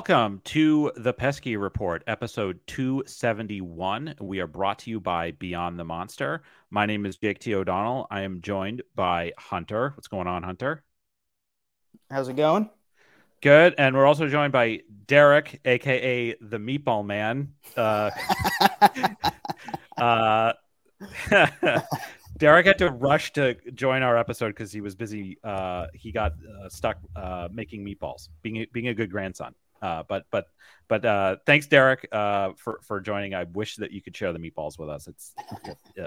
Welcome to the Pesky Report, episode 271. We are brought to you by Beyond the Monster. My name is Jake T. O'Donnell. I am joined by Hunter. What's going on, Hunter? How's it going? Good. And we're also joined by Derek, aka the Meatball Man. Uh, uh, Derek had to rush to join our episode because he was busy. Uh, he got uh, stuck uh, making meatballs, being a, being a good grandson. Uh, but but but uh, thanks, Derek, uh, for for joining. I wish that you could share the meatballs with us. It's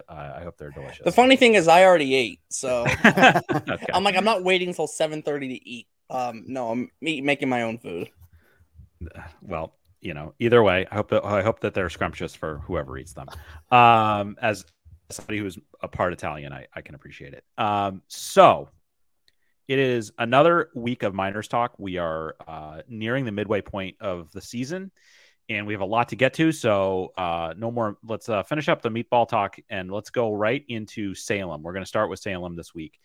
I hope they're delicious. The funny thing is, I already ate, so okay. I'm like I'm not waiting until 7:30 to eat. Um, no, I'm making my own food. Well, you know, either way, I hope that I hope that they're scrumptious for whoever eats them. Um, as somebody who's a part Italian, I, I can appreciate it. Um, so it is another week of Minors talk. We are uh, nearing the midway point of the season, and we have a lot to get to. So uh, no more. Let's uh, finish up the meatball talk and let's go right into Salem. We're going to start with Salem this week,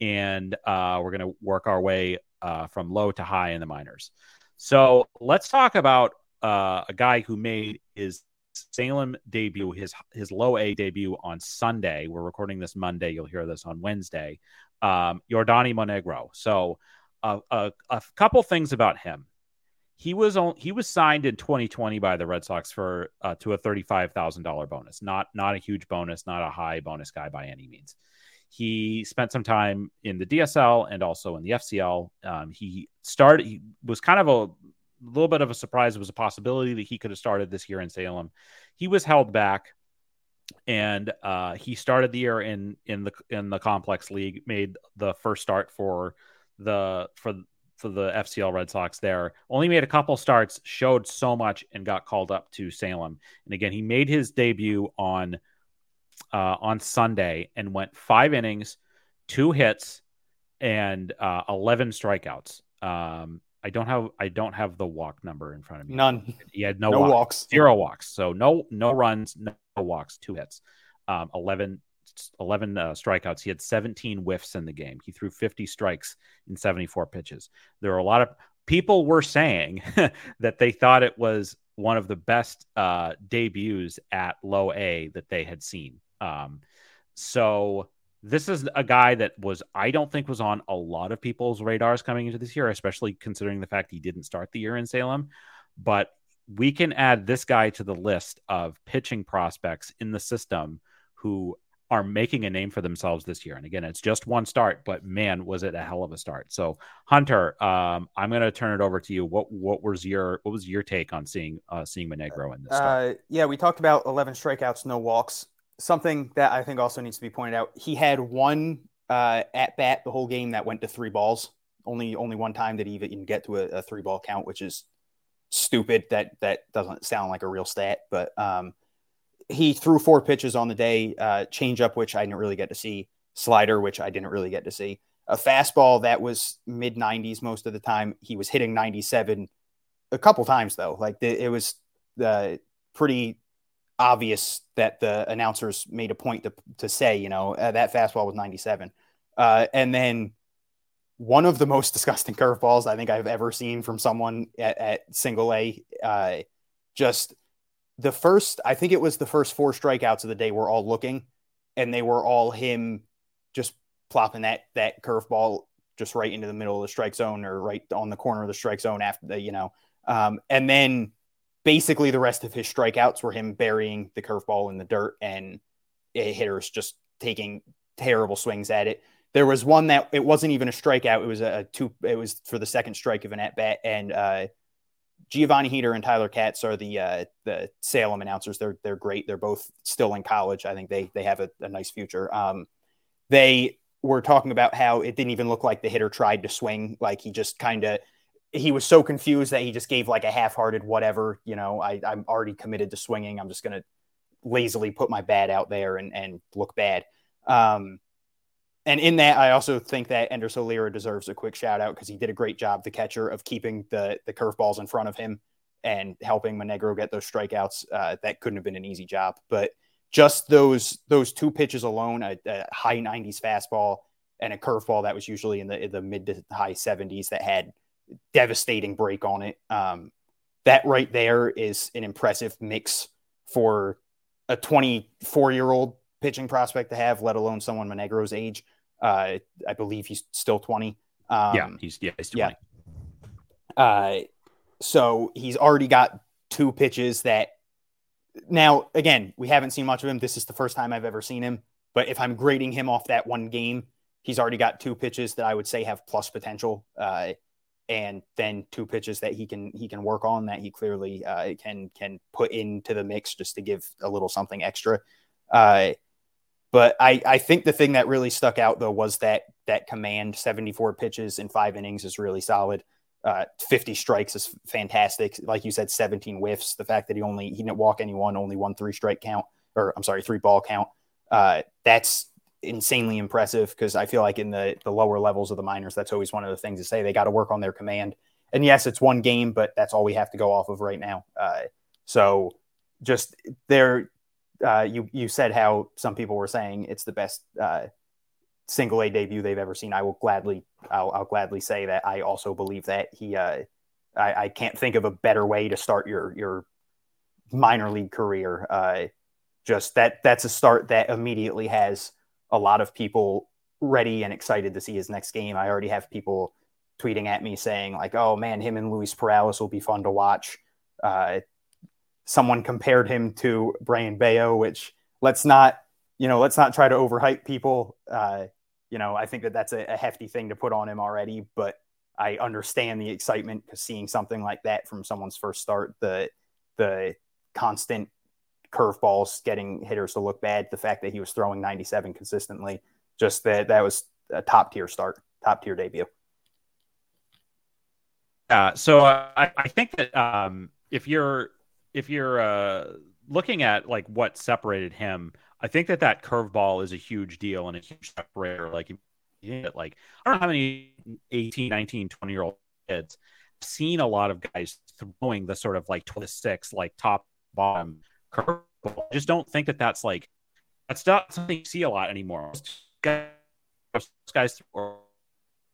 and uh, we're going to work our way uh, from low to high in the minors. So let's talk about uh, a guy who made his Salem debut, his his low A debut on Sunday. We're recording this Monday. You'll hear this on Wednesday. Um, Yordanny Monegro. So uh, a, a couple things about him. He was on, he was signed in 2020 by the Red Sox for uh, to a thirty five thousand dollar bonus. Not not a huge bonus, not a high bonus guy by any means. He spent some time in the DSL and also in the FCL. Um, he started. He was kind of a little bit of a surprise. It was a possibility that he could have started this year in Salem. He was held back, and uh, he started the year in in the in the complex league. Made the first start for the for for the FCL Red Sox there. Only made a couple starts, showed so much, and got called up to Salem. And again, he made his debut on uh, on Sunday and went five innings, two hits, and uh, eleven strikeouts. Um, I don't have I don't have the walk number in front of me. None. He had no, no walks, walks. Zero walks. So no no runs, no walks, two hits. Um, 11, 11 uh, strikeouts. He had 17 whiffs in the game. He threw 50 strikes in 74 pitches. There are a lot of people were saying that they thought it was one of the best uh, debuts at low A that they had seen. Um, so this is a guy that was I don't think was on a lot of people's radars coming into this year, especially considering the fact he didn't start the year in Salem. But we can add this guy to the list of pitching prospects in the system who are making a name for themselves this year. And again, it's just one start, but man, was it a hell of a start. So Hunter, um, I'm going to turn it over to you. What what was your what was your take on seeing uh, seeing Monegro in this? Uh, yeah, we talked about 11 strikeouts, no walks something that I think also needs to be pointed out. He had one uh, at bat the whole game that went to three balls. Only only one time did he even get to a, a three ball count, which is stupid. That that doesn't sound like a real stat, but um, he threw four pitches on the day. Uh, changeup, which I didn't really get to see. Slider, which I didn't really get to see. A fastball that was mid 90s most of the time. He was hitting 97 a couple times though. Like it was uh, pretty obvious that the announcers made a point to, to say, you know, uh, that fastball was 97. Uh, and then one of the most disgusting curveballs I think I've ever seen from someone at, at single A. Uh, just the first, I think it was the first four strikeouts of the day were all looking, and they were all him just plopping that that curveball just right into the middle of the strike zone or right on the corner of the strike zone after the, you know, um, and then basically the rest of his strikeouts were him burying the curveball in the dirt and hitters just taking terrible swings at it. There was one that it wasn't even a strikeout. It was a, a two. It was for the second strike of an at bat, and uh, Giovanni Heater and Tyler Katz are the uh, the Salem announcers. They're they're great. They're both still in college. I think they they have a, a nice future. Um, they were talking about how it didn't even look like the hitter tried to swing. Like he just kind of he was so confused that he just gave like a half-hearted whatever you know I, i'm already committed to swinging i'm just going to lazily put my bat out there and, and look bad um, and in that i also think that Enderso Lira deserves a quick shout out because he did a great job the catcher of keeping the the curveballs in front of him and helping monegro get those strikeouts uh, that couldn't have been an easy job but just those those two pitches alone a, a high 90s fastball and a curveball that was usually in the, in the mid to high 70s that had devastating break on it. Um, that right there is an impressive mix for a 24 year old pitching prospect to have, let alone someone Monegro's age. Uh, I believe he's still 20. Um, yeah, he's yeah, he's 20. Yeah. Uh, so he's already got two pitches that now again we haven't seen much of him. This is the first time I've ever seen him. But if I'm grading him off that one game, he's already got two pitches that I would say have plus potential, uh, and then two pitches that he can he can work on that he clearly uh, can can put into the mix just to give a little something extra. Uh, but I, I think the thing that really stuck out though was that that command 74 pitches in five innings is really solid. Uh, 50 strikes is fantastic. Like you said, 17 whiffs. The fact that he only he didn't walk anyone, only one three strike count, or I'm sorry, three ball count. Uh, that's insanely impressive because I feel like in the the lower levels of the minors, that's always one of the things to say they got to work on their command. And yes, it's one game, but that's all we have to go off of right now. Uh, so just there, uh, you you said how some people were saying it's the best uh, single A debut they've ever seen. I will gladly I'll, I'll gladly say that I also believe that he. Uh, I, I, can't think of a better way to start your your minor league career. Uh, just that that's a start that immediately has a lot of people ready and excited to see his next game. I already have people tweeting at me saying like, "Oh man, him and Luis Perales will be fun to watch." Uh, someone compared him to Brayan Bello, which let's not, you know, let's not try to overhype people. Uh, you know, I think that that's a, a, hefty thing to put on him already, but I understand the excitement because seeing something like that from someone's first start, the the constant curveballs getting hitters to look bad, the fact that he was throwing 97 consistently, just that that was a top tier start, top tier debut. Yeah, so uh, I, I think that um, if you're if you're uh, looking at like what separated him, I think that that curveball is a huge deal and a huge separator. Like, like I don't know how many 18, 19, 20 year old kids seen a lot of guys throwing the sort of like 26, like top bottom curveball. I just don't think that that's like that's not something you see a lot anymore. Guys, guys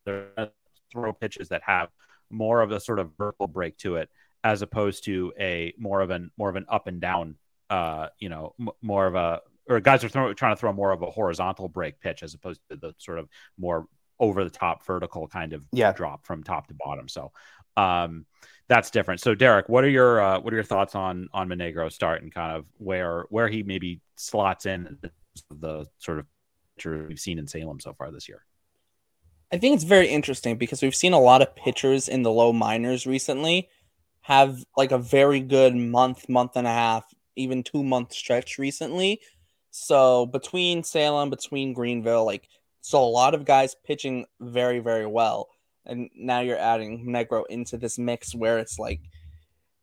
throw pitches that have more of a sort of vertical break to it, as opposed to a more of an more of an up and down. Uh, you know, m- more of a or guys are throwing, trying to throw more of a horizontal break pitch as opposed to the sort of more over the top vertical kind of yeah. drop from top to bottom. So, um, that's different. So, Derek, what are your uh, what are your thoughts on on Monegro start and kind of where where he maybe slots in the sort of picture we've seen in Salem so far this year? I think it's very interesting because we've seen a lot of pitchers in the low minors recently have like a very good month, month and a half, even two month stretch recently. So between Salem, between Greenville, like so a lot of guys pitching very, very well and now you're adding Negro into this mix where it's like,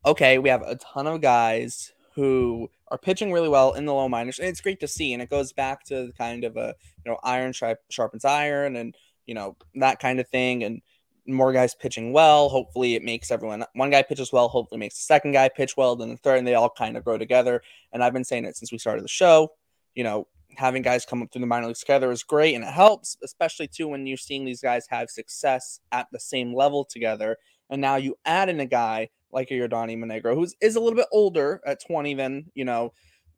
okay, we have a ton of guys who are pitching really well in the low minors, and it's great to see. And it goes back to the kind of a you know iron sharpens iron, and you know that kind of thing, and more guys pitching well. Hopefully, it makes everyone one guy pitches well. Hopefully, makes the second guy pitch well, then the third, and they all kind of grow together. And I've been saying it since we started the show. You know, having guys come up through the minor leagues together is great and it helps, especially too when you're seeing these guys have success at the same level together. And now you add in a guy like Yordanny Monegro, who is a little bit older at 20 than, you know,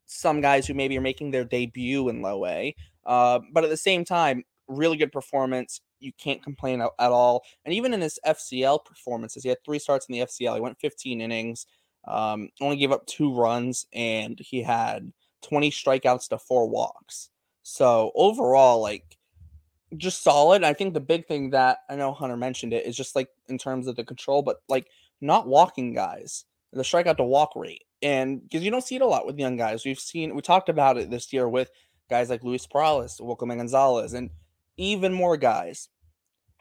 some guys who maybe are making their debut in low A. Uh, but at the same time, really good performance. You can't complain at, at all. And even in his FCL performances, he had three starts in the FCL. He went 15 innings, um, only gave up two runs, and he had – 20 strikeouts to four walks. So overall, like just solid. I think the big thing that I know Hunter mentioned it is just like in terms of the control, but like not walking guys, the strikeout to walk rate. And because you don't see it a lot with young guys. We've seen, we talked about it this year with guys like Luis Perales, Wikelman Gonzalez, and even more guys.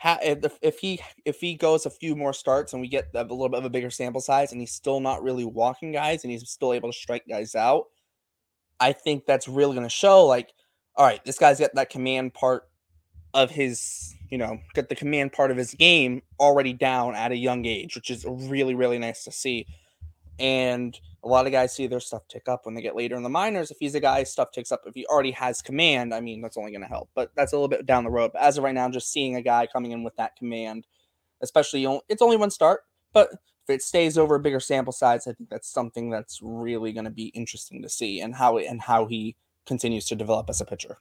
If, if he if he goes a few more starts and we get a little bit of a bigger sample size and he's still not really walking guys and he's still able to strike guys out, I think that's really going to show like, all right, this guy's got that command part of his, you know, got the command part of his game already down at a young age, which is really, really nice to see. And a lot of guys see their stuff tick up when they get later in the minors. If he's a guy, stuff ticks up. If he already has command, I mean, that's only going to help. But that's a little bit down the road. But as of right now, just seeing a guy coming in with that command especially it's only one start, but if it stays over a bigger sample size, I think that's something that's really going to be interesting to see and how and how he continues to develop as a pitcher.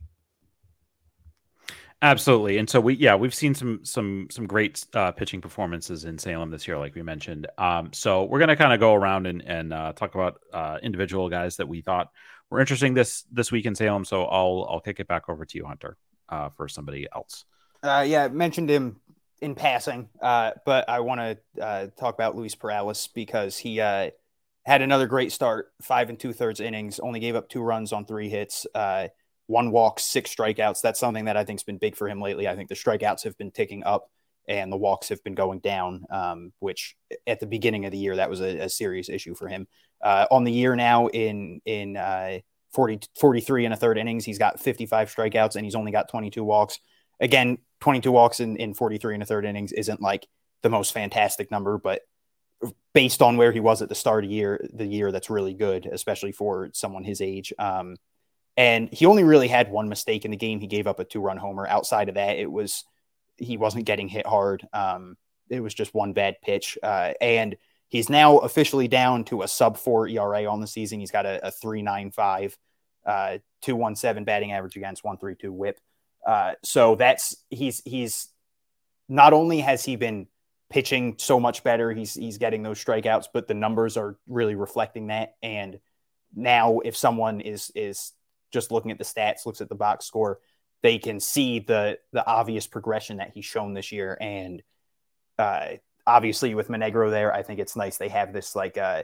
Absolutely, and so we yeah we've seen some some some great uh, pitching performances in Salem this year, like we mentioned. Um, so we're gonna kind of go around and and uh, talk about uh, individual guys that we thought were interesting this this week in Salem. So I'll I'll kick it back over to you, Hunter, uh, for somebody else. Uh, yeah, mentioned him in passing, uh, but I want to uh, talk about Luis Perales because he uh, had another great start, five and two thirds innings, only gave up two runs on three hits. Uh, one walk, six strikeouts. That's something that I think has been big for him lately. I think the strikeouts have been ticking up and the walks have been going down, um, which at the beginning of the year, that was a, a serious issue for him. Uh, on the year now in, in uh, 40, 43 and a third innings, he's got 55 strikeouts and he's only got 22 walks. Again, 22 walks in, in 43 and a third innings isn't like the most fantastic number, but based on where he was at the start of year, the year that's really good, especially for someone his age. Um, and he only really had one mistake in the game. He gave up a two run homer. Outside of that, it was he wasn't getting hit hard. Um, it was just one bad pitch. Uh, and he's now officially down to a sub four ERA on the season. He's got a, a 395, uh, 217 batting average against 132 whip. Uh, so that's he's he's not only has he been pitching so much better, he's he's getting those strikeouts, but the numbers are really reflecting that. And now if someone is is just looking at the stats, looks at the box score, they can see the the obvious progression that he's shown this year. And uh, obviously, with Monegro there, I think it's nice they have this like uh,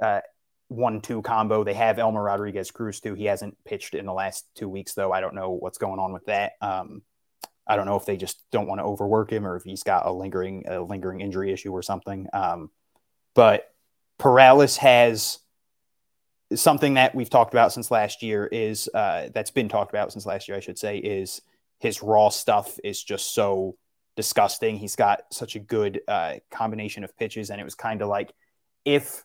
uh, one-two combo. They have Elmer Rodriguez Cruz too. He hasn't pitched in the last two weeks though. I don't know what's going on with that. Um, I don't know if they just don't want to overwork him or if he's got a lingering a lingering injury issue or something. Um, but Perales has something that we've talked about since last year is uh, that's been talked about since last year, I should say, is his raw stuff is just so disgusting. He's got such a good uh, combination of pitches, and it was kind of like if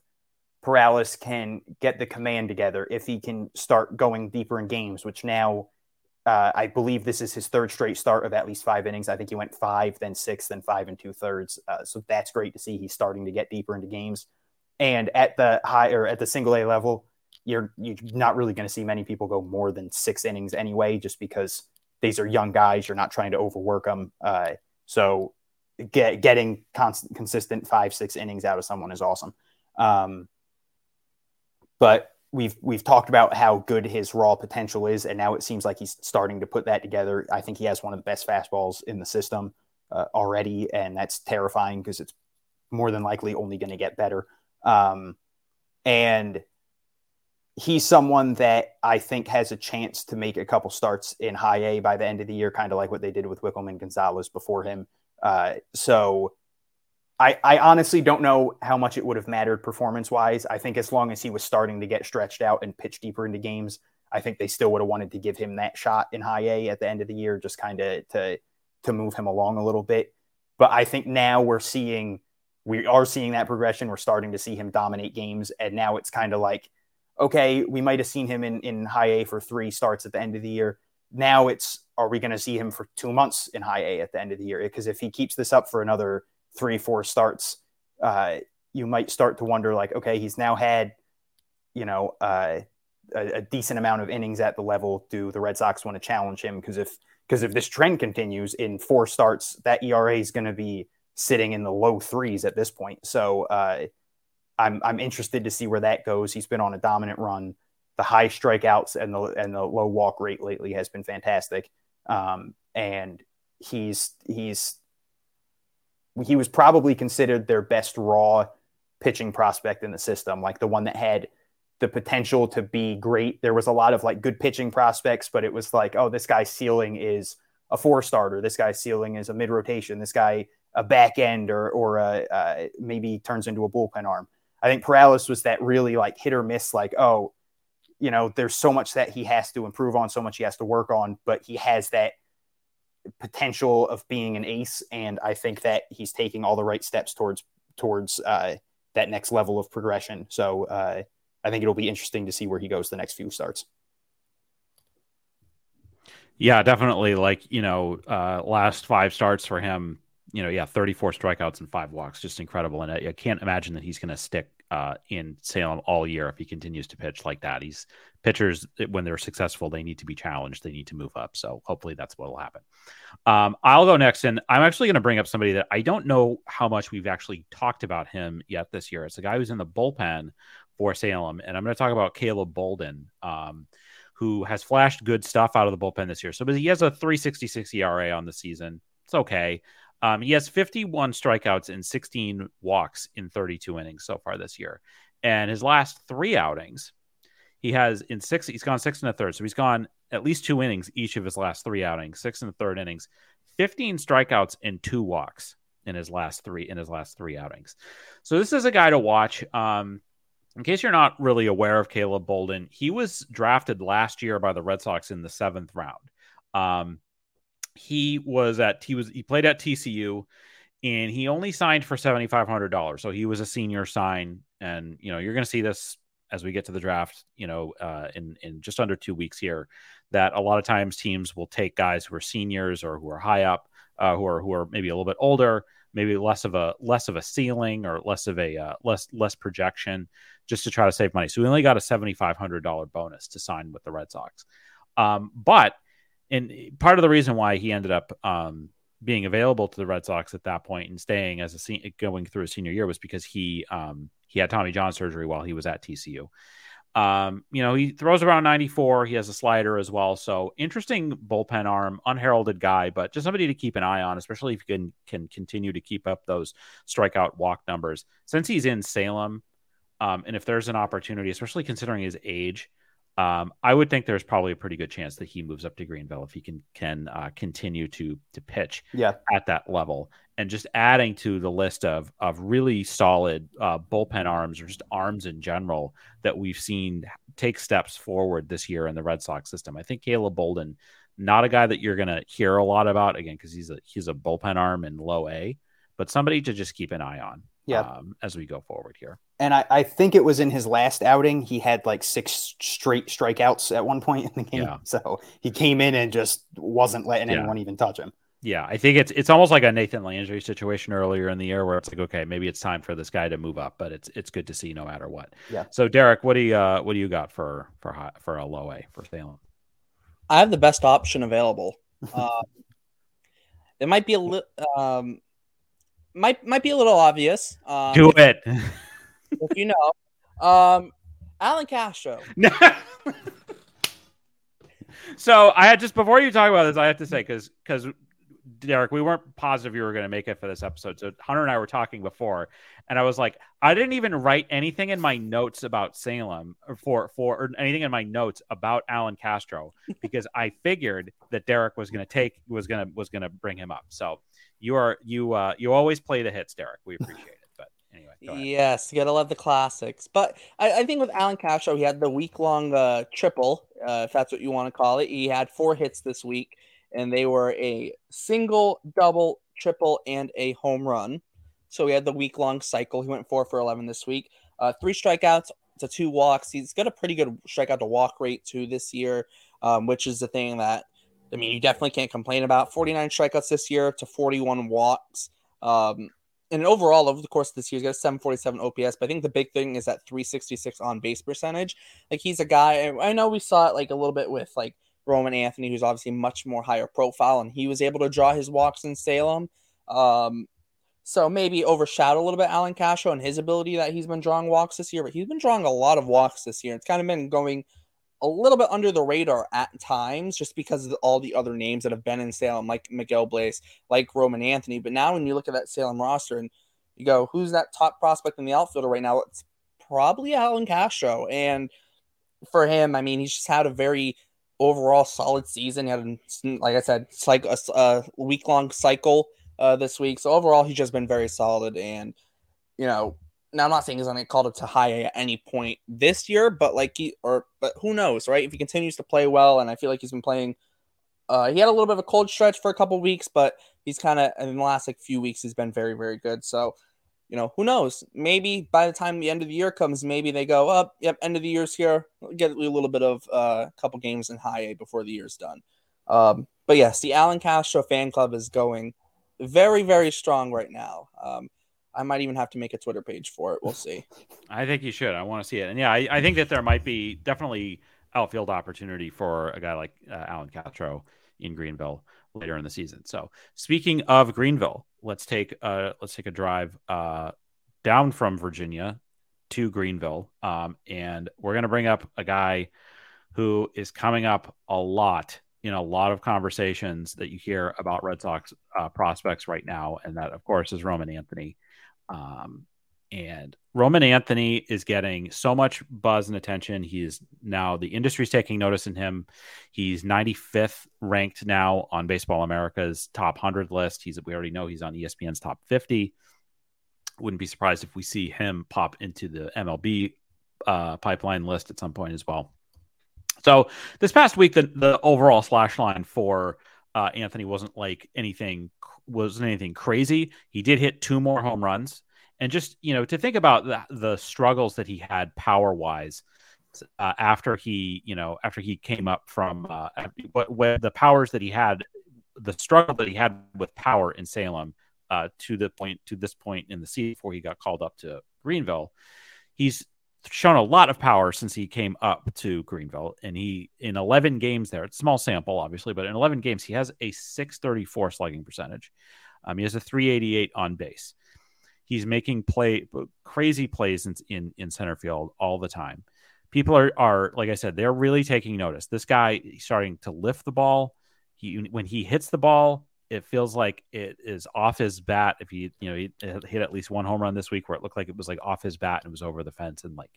Perales can get the command together, if he can start going deeper in games, which now uh, I believe this is his third straight start of at least five innings. I think he went five, then six, then five and two thirds. Uh, so that's great to see. He's starting to get deeper into games. And at the higher at the single A level, you're you're not really going to see many people go more than six innings anyway, just because these are young guys. You're not trying to overwork them. Uh, so get, getting constant, consistent five six innings out of someone is awesome. Um, but we've we've talked about how good his raw potential is, and now it seems like he's starting to put that together. I think he has one of the best fastballs in the system uh, already, and that's terrifying because it's more than likely only going to get better. Um, and he's someone that I think has a chance to make a couple starts in high A by the end of the year, kind of like what they did with Wikelman Gonzalez before him. Uh, so I, I honestly don't know how much it would have mattered performance wise. I think as long as he was starting to get stretched out and pitch deeper into games, I think they still would have wanted to give him that shot in high A at the end of the year, just kind of to to move him along a little bit. But I think now we're seeing we are seeing that progression. We're starting to see him dominate games, and now it's kind of like okay, we might have seen him in, in high A for three starts at the end of the year. Now it's, are we going to see him for two months in high A at the end of the year? Because if he keeps this up for another three, four starts, uh, you might start to wonder, like, okay, he's now had, you know, uh, a, a, decent amount of innings at the level. Do the Red Sox want to challenge him? Because if because if this trend continues in four starts, that ERA is going to be sitting in the low threes at this point. So uh, I'm I'm interested to see where that goes. He's been on a dominant run. The high strikeouts and the and the low walk rate lately has been fantastic. Um, and he's he's he was probably considered their best raw pitching prospect in the system, like the one that had the potential to be great. There was a lot of like good pitching prospects, but it was like, oh, this guy's ceiling is a four starter. This guy's ceiling is a mid rotation. This guy a back end or or a, uh, maybe turns into a bullpen arm. I think Perales was that really like hit or miss, like, oh, you know, there's so much that he has to improve on, so much he has to work on, but he has that potential of being an ace. And I think that he's taking all the right steps towards towards uh, that next level of progression. So uh, I think it'll be interesting to see where he goes the next few starts. Yeah, definitely. Like, you know, uh, last five starts for him, you know, yeah, 34 strikeouts and five walks, just incredible. And I, I can't imagine that he's going to stick uh, in Salem all year if he continues to pitch like that. He's pitchers when they're successful, they need to be challenged, they need to move up. So hopefully that's what will happen. Um, I'll go next, and I'm actually going to bring up somebody that I don't know how much we've actually talked about him yet this year. It's a guy who's in the bullpen for Salem, and I'm going to talk about Caleb Bolden. Um, who has flashed good stuff out of the bullpen this year. So, he has a 366 ERA on the season. It's okay. Um, he has 51 strikeouts and 16 walks in 32 innings so far this year. And his last three outings, he has in six, he's gone six and a third. So he's gone at least two innings each of his last three outings, six and a third innings, 15 strikeouts and two walks in his last three in his last three outings. So this is a guy to watch. Um, in case you're not really aware of Caleb Bolden, he was drafted last year by the Red Sox in the seventh round. Um, he was at he was he played at TCU and he only signed for seventy five hundred dollars. So he was a senior sign, and you know you're going to see this as we get to the draft. You know, uh, in in just under two weeks here, that a lot of times teams will take guys who are seniors or who are high up, uh, who are who are maybe a little bit older, maybe less of a less of a ceiling or less of a uh, less less projection, just to try to save money. So we only got a seventy five hundred dollar bonus to sign with the Red Sox, um, but and part of the reason why he ended up um, being available to the Red Sox at that point and staying as a se- going through his senior year was because he um, he had Tommy John surgery while he was at TCU. Um, you know, he throws around 94. He has a slider as well. So interesting bullpen arm, unheralded guy, but just somebody to keep an eye on, especially if you can can continue to keep up those strikeout walk numbers. Since he's in Salem, um, and if there's an opportunity, especially considering his age, um, I would think there's probably a pretty good chance that he moves up to Greenville if he can can uh, continue to to pitch yeah. at that level. And just adding to the list of of really solid uh, bullpen arms or just arms in general that we've seen take steps forward this year in the Red Sox system. I think Caleb Bolden, not a guy that you're going to hear a lot about again because he's a he's a bullpen arm in low A, but somebody to just keep an eye on yeah. Um, as we go forward here. And I, I, think it was in his last outing, he had like six straight strikeouts at one point in the game. Yeah. So he came in and just wasn't letting yeah. anyone even touch him. Yeah, I think it's it's almost like a Nathan Landry situation earlier in the year where it's like, okay, maybe it's time for this guy to move up, but it's it's good to see no matter what. Yeah. So Derek, what do you uh, what do you got for for for a low A for Salem? I have the best option available. Uh, it might be a little um, might might be a little obvious. Um, Do it. if you know, um, Allan Castro. so I had just before you talk about this, I have to say because because Derek, we weren't positive you were going to make it for this episode. So Hunter and I were talking before, and I was like, I didn't even write anything in my notes about Salem or for for or anything in my notes about Allan Castro because I figured that Derek was going to take was going to was going to bring him up. So you are you uh you always play the hits, Derek. We appreciate it. Anyway, yes, you gotta love the classics. But I, I think with Allan Castro, he had the week long uh, triple, uh, if that's what you want to call it. He had four hits this week, and they were a single, double, triple, and a home run. So he had the week long cycle. He went four for eleven this week. Uh, three strikeouts to two walks. He's got a pretty good strikeout to walk rate too this year, um, which is the thing that I mean, you definitely can't complain about 49 strikeouts this year to 41 walks. Um, and overall, over the course of this year, he's got a 747 OPS. But I think the big thing is that 366 on base percentage. Like he's a guy. I know we saw it like a little bit with like Roman Anthony, who's obviously much more higher profile, and he was able to draw his walks in Salem. Um, so maybe overshadow a little bit Allan Castro and his ability that he's been drawing walks this year. But he's been drawing a lot of walks this year. It's kind of been going a little bit under the radar at times just because of all the other names that have been in Salem, like Miguel Bleis, like Roman Anthony. But now when you look at that Salem roster and you go, who's that top prospect in the outfielder right now? It's probably Allan Castro. And for him, I mean, he's just had a very overall solid season. He had, like I said, it's like a, a week long cycle uh, this week. So overall, he's just been very solid. And, you know, now I'm not saying he's gonna get called up to high A at any point this year, but like he or but who knows, right? If he continues to play well, and I feel like he's been playing. Uh, he had a little bit of a cold stretch for a couple weeks, but he's kind of in the last like few weeks he's been very very good. So, you know, who knows? Maybe by the time the end of the year comes, maybe they go up. Yep, end of the year's here. get a little bit of a uh, couple games in high A before the year's done. Um, but yes, the Allan Castro fan club is going very, very strong right now. Um, I might even have to make a Twitter page for it. We'll see. I think you should. I want to see it. And yeah, I, I think that there might be definitely outfield opportunity for a guy like uh, Allan Castro in Greenville later in the season. So speaking of Greenville, let's take uh let's take a drive uh down from Virginia to Greenville. Um, and we're gonna bring up a guy who is coming up a lot in a lot of conversations that you hear about Red Sox uh, prospects right now, and that of course is Roman Anthony. Um, and Roman Anthony is getting so much buzz and attention. He is now the industry's taking notice in him. He's 95th ranked now on Baseball America's top 100 list. He's we already know he's on ESPN's top 50. Wouldn't be surprised if we see him pop into the MLB uh, pipeline list at some point as well. So this past week, the, the overall slash line for uh, Anthony wasn't like anything wasn't anything crazy. He did hit two more home runs, and just you know to think about the, the struggles that he had power wise uh, after he you know after he came up from uh, what, the powers that he had, the struggle that he had with power in Salem uh, to the point to this point in the season before he got called up to Greenville. He's shown a lot of power since he came up to Greenville. And he, in 11 games there, it's small sample, obviously, but in 11 games, he has a 634 slugging percentage. Um, he has a 388 on base. He's making play crazy plays in, in, in center field all the time. People are, are, like I said, they're really taking notice. This guy starting to lift the ball. He, when he hits the ball, it feels like it is off his bat. If he, you know, he hit at least one home run this week where it looked like it was like off his bat and was over the fence and like,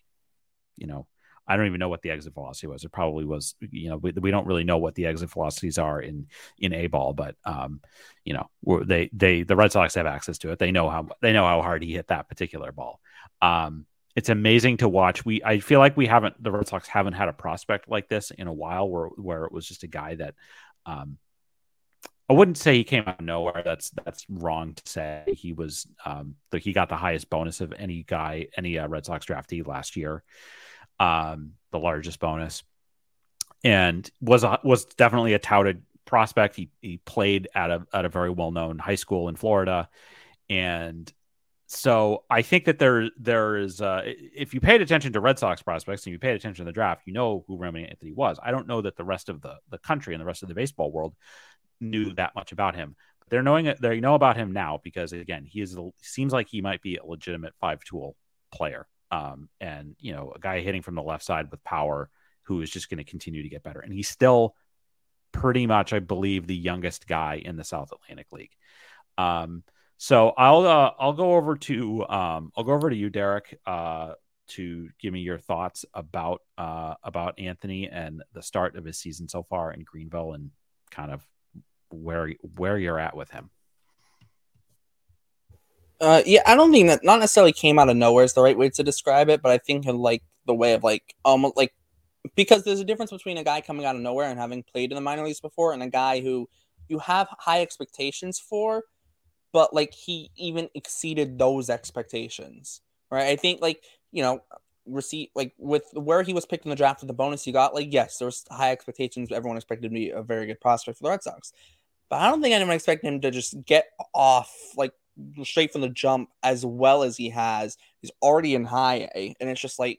you know, I don't even know what the exit velocity was. It probably was, you know, we, we don't really know what the exit velocities are in in a ball, but um, you know, they they the Red Sox have access to it. They know how they know how hard he hit that particular ball. Um, it's amazing to watch. We I feel like we haven't the Red Sox haven't had a prospect like this in a while where where it was just a guy that um I wouldn't say he came out of nowhere. That's that's wrong to say. He was um, the, he got the highest bonus of any guy, any uh, Red Sox draftee last year, um, the largest bonus, and was a, was definitely a touted prospect. He he played at a at a very well known high school in Florida, and so I think that there there is uh, if you paid attention to Red Sox prospects and you paid attention to the draft, you know who Roman Anthony was. I don't know that the rest of the the country and the rest of the baseball world knew that much about him. But they're knowing it. They know about him now because again, he is seems like he might be a legitimate five tool player. Um, and you know, a guy hitting from the left side with power who is just going to continue to get better. And he's still pretty much, I believe, the youngest guy in the South Atlantic League. Um, so I'll uh, I'll go over to um, I'll go over to you, Derek, uh, to give me your thoughts about uh, about Anthony and the start of his season so far in Greenville and kind of where where you're at with him. Uh, yeah, I don't think that not necessarily came out of nowhere is the right way to describe it, but I think like the way of like almost like because there's a difference between a guy coming out of nowhere and having played in the minor leagues before and a guy who you have high expectations for, but like he even exceeded those expectations, right? I think like you know receipt like with where he was picked in the draft with the bonus he got like yes there was high expectations everyone expected to be a very good prospect for the red sox but I don't think anyone expected him to just get off like straight from the jump as well as he has. He's already in high A, and it's just like,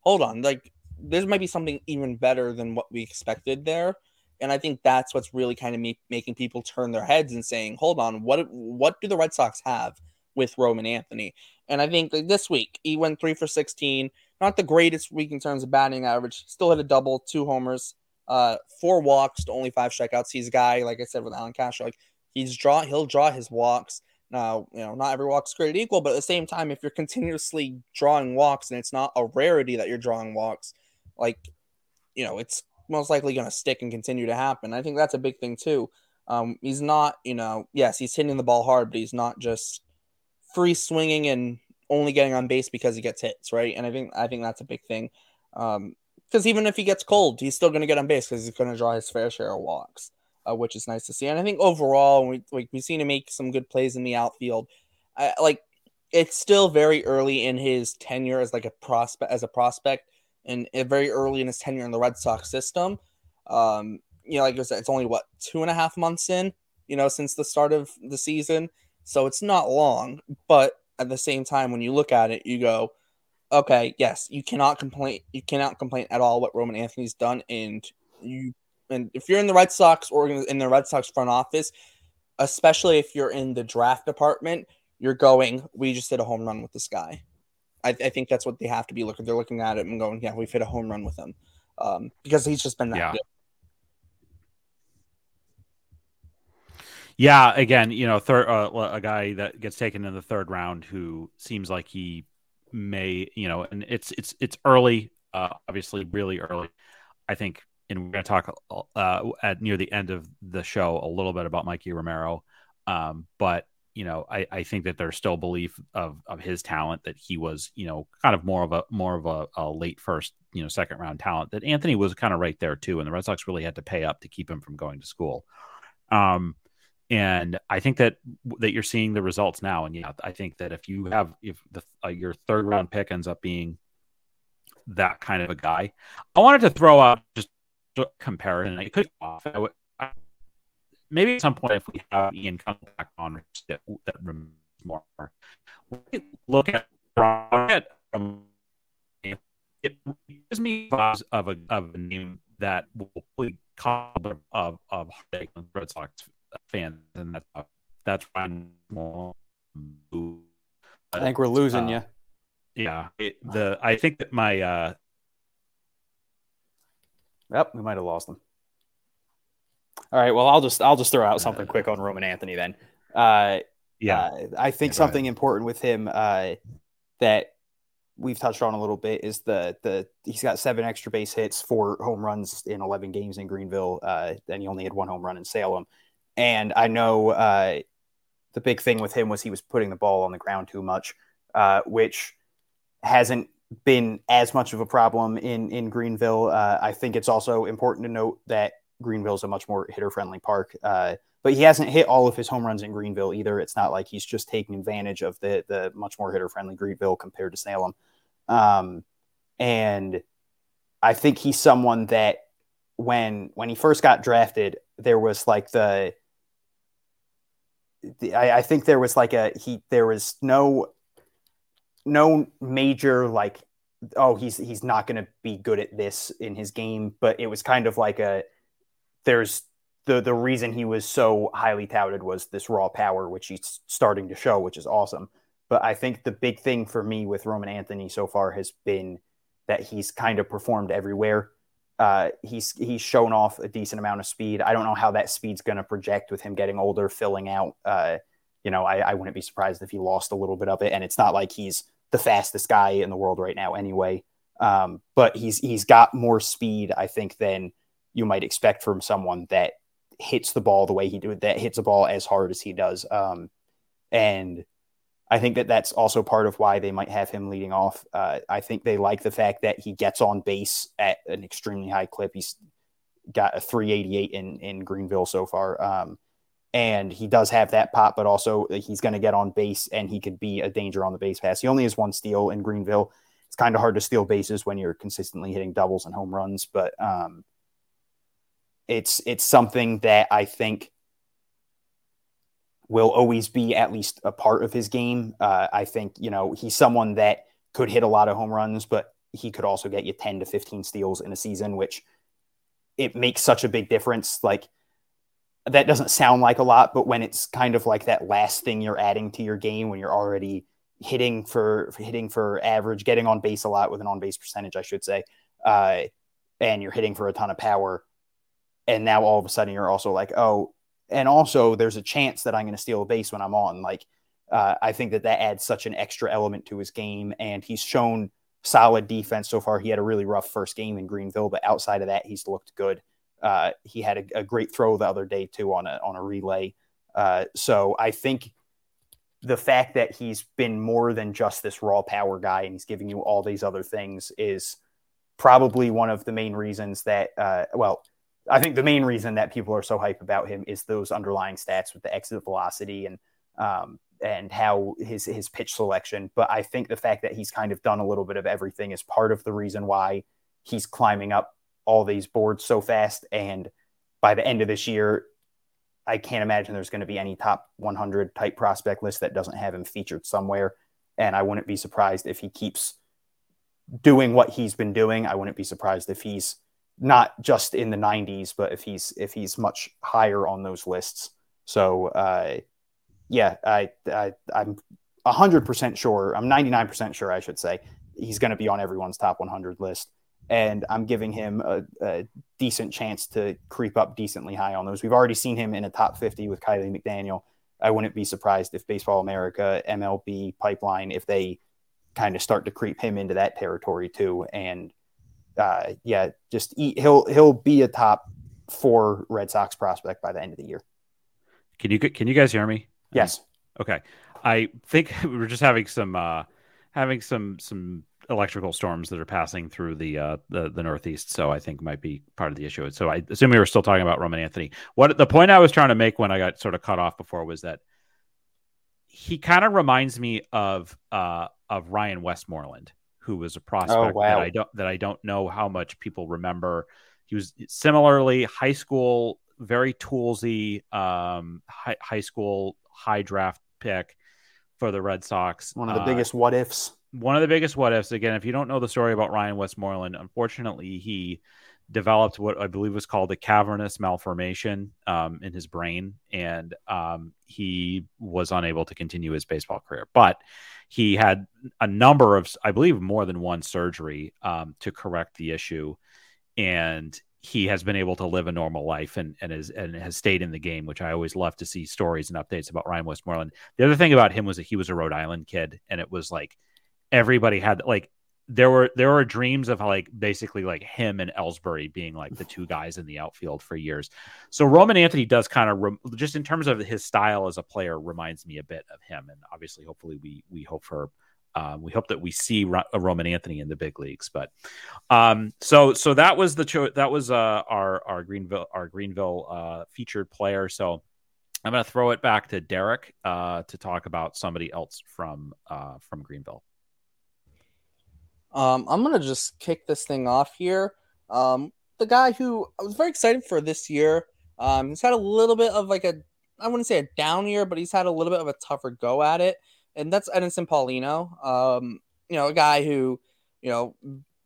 hold on, like there might be something even better than what we expected there. And I think that's what's really kind of me- making people turn their heads and saying, "Hold on, what what do the Red Sox have with Roman Anthony?" And I think like, this week he went three for sixteen, not the greatest week in terms of batting average, still hit a double, two homers, uh, four walks to only five strikeouts. He's a guy, like I said, with Allan Castro, like he's draw, he'll draw his walks. Now, you know, not every walk's created equal, but at the same time, if you're continuously drawing walks and it's not a rarity that you're drawing walks, like, you know, it's most likely going to stick and continue to happen. I think that's a big thing too. Um, he's not, you know, yes, he's hitting the ball hard, but he's not just free swinging and only getting on base because he gets hits, right? And I think I think that's a big thing. Um, because even if he gets cold, he's still going to get on base because he's going to draw his fair share of walks, uh, which is nice to see. And I think overall, we like we've seen him make some good plays in the outfield. I, like it's still very early in his tenure as like a prospect as a prospect, and very early in his tenure in the Red Sox system. Um, you know, like I said, it's only what two and a half months in. you know, since the start of the season. So it's not long, but at the same time, when you look at it, you go, okay, yes, you cannot complain. You cannot complain at all what Roman Anthony's done, and you and if you're in the Red Sox or in the Red Sox front office, especially if you're in the draft department, you're going, we just hit a home run with this guy. I, I think that's what they have to be looking. They're looking at it and going, yeah, we've hit a home run with him um, because he's just been that Yeah. good. Yeah, again, you know, third uh, a guy that gets taken in the third round who seems like he may, you know, and it's it's it's early, uh, obviously, really early. I think, and we're going to talk uh, at near the end of the show a little bit about Mikey Romero, um, but you know, I, I think that there's still belief of of his talent that he was, you know, kind of more of a more of a, a late first, you know, second round talent. That Anthony was kind of right there too, and the Red Sox really had to pay up to keep him from going to school. Um, and I think that that you're seeing the results now. And yeah, I think that if you have if the uh, your third round pick ends up being that kind of a guy, I wanted to throw out just a comparison. I could off. I would, I, maybe at some point if we have Ian come back on that, that more, look at it it gives me vibes of a of a name that will probably cause of of heartache on Red Sox fans, and that's that's fine. I think we're losing uh, you. Yeah, it, the I think that my uh Yep, we might have lost them. All right. Well, I'll just I'll just throw out something quick on Roman Anthony then. Uh, yeah uh, I think Yeah, something important with him uh, that we've touched on a little bit is the the he's got seven extra base hits, four home runs in eleven games in Greenville, uh, and he only had one home run in Salem. And I know uh, the big thing with him was he was putting the ball on the ground too much, uh, which hasn't been as much of a problem in in Greenville. Uh, I think it's also important to note that Greenville is a much more hitter friendly park. Uh, but he hasn't hit all of his home runs in Greenville either. It's not like he's just taking advantage of the the much more hitter friendly Greenville compared to Salem. Um, and I think he's someone that when when he first got drafted, there was like the, the I, I think there was like a he there was no no major like oh he's he's not going to be good at this in his game, but it was kind of like a there's the the reason he was so highly touted was this raw power, which he's starting to show, which is awesome. But I think the big thing for me with Roman Anthony so far has been that he's kind of performed everywhere. Uh, he's he's shown off a decent amount of speed. I don't know how that speed's going to project with him getting older, filling out. Uh, you know, I, I wouldn't be surprised if he lost a little bit of it. And it's not like he's the fastest guy in the world right now, anyway. Um, but he's he's got more speed, I think, than you might expect from someone that hits the ball the way he do that hits a ball as hard as he does. Um, and I think that that's also part of why they might have him leading off. Uh, I think they like the fact that he gets on base at an extremely high clip. He's got a 388 in in Greenville so far. Um, and he does have that pop, but also he's going to get on base and he could be a danger on the base pass. He only has one steal in Greenville. It's kind of hard to steal bases when you're consistently hitting doubles and home runs, but um, it's it's something that I think will always be at least a part of his game. Uh, I think you know he's someone that could hit a lot of home runs, but he could also get you 10 to 15 steals in a season, which it makes such a big difference. Like that doesn't sound like a lot, but when it's kind of like that last thing you're adding to your game when you're already hitting for, hitting for average, getting on base a lot with an on base percentage, I should say, uh, and you're hitting for a ton of power, and now all of a sudden you're also like, oh, and also there's a chance that I'm going to steal a base when I'm on. Like, uh, I think that that adds such an extra element to his game, and he's shown solid defense so far. He had a really rough first game in Greenville, but outside of that, he's looked good. Uh, he had a, a, great throw the other day too on a on a relay. Uh, so I think the fact that he's been more than just this raw power guy and he's giving you all these other things is probably one of the main reasons that uh, well I think the main reason that people are so hype about him is those underlying stats with the exit velocity and um, and how his his pitch selection. But I think the fact that he's kind of done a little bit of everything is part of the reason why he's climbing up all these boards so fast. And by the end of this year, I can't imagine there's going to be any top 100 type prospect list that doesn't have him featured somewhere. And I wouldn't be surprised if he keeps doing what he's been doing. I wouldn't be surprised if he's not just in the 90s, but if he's if he's much higher on those lists. So uh, yeah, I, I I'm hundred percent sure. I'm 99 percent sure, I should say, he's going to be on everyone's top 100 list, and I'm giving him a, a, decent chance to creep up decently high on those. We've already seen him in a top 50 with Kiley McDaniel. I wouldn't be surprised if Baseball America, MLB, Pipeline, if they kind of start to creep him into that territory too. And uh, yeah, just eat, he'll he'll be a top four Red Sox prospect by the end of the year. Can you can you guys hear me? Yes. Okay. I think we are just having some uh, having some some electrical storms that are passing through the uh, the the Northeast, so I think might be part of the issue. So I assume we were still talking about Roman Anthony. What the point I was trying to make when I got sort of cut off before was that he kind of reminds me of uh, of Ryan Westmoreland, who was a prospect oh, wow. that I don't that I don't know how much people remember. He was similarly high school, very toolsy, um, high, high school high draft pick for the Red Sox. One of the uh, biggest what ifs. One of the biggest what ifs. Again, if you don't know the story about Ryan Westmoreland, unfortunately, he developed what I believe was called a cavernous malformation um, in his brain, and um, he was unable to continue his baseball career. But he had a number of, I believe, more than one surgery um, to correct the issue, and he has been able to live a normal life and and has and has stayed in the game, which I always love to see stories and updates about Ryan Westmoreland. The other thing about him was that he was a Rhode Island kid, and it was like everybody had like there were there were dreams of like basically like him and Ellsbury being like the two guys in the outfield for years. So Roman Anthony does kind of re- just in terms of his style as a player reminds me a bit of him, and obviously, hopefully, we we hope for um, we hope that we see Ro- Roman Anthony in the big leagues. But um, so so that was the cho- that was uh, our our Greenville our Greenville uh, featured player. So I'm going to throw it back to Derek uh, to talk about somebody else from uh, from Greenville. Um, I'm to just kick this thing off here. Um, the guy who I was very excited for this year. Um, he's had a little bit of like a I wouldn't say a down year, but he's had a little bit of a tougher go at it and that's Edinson Paulino. Um, you know, a guy who, you know,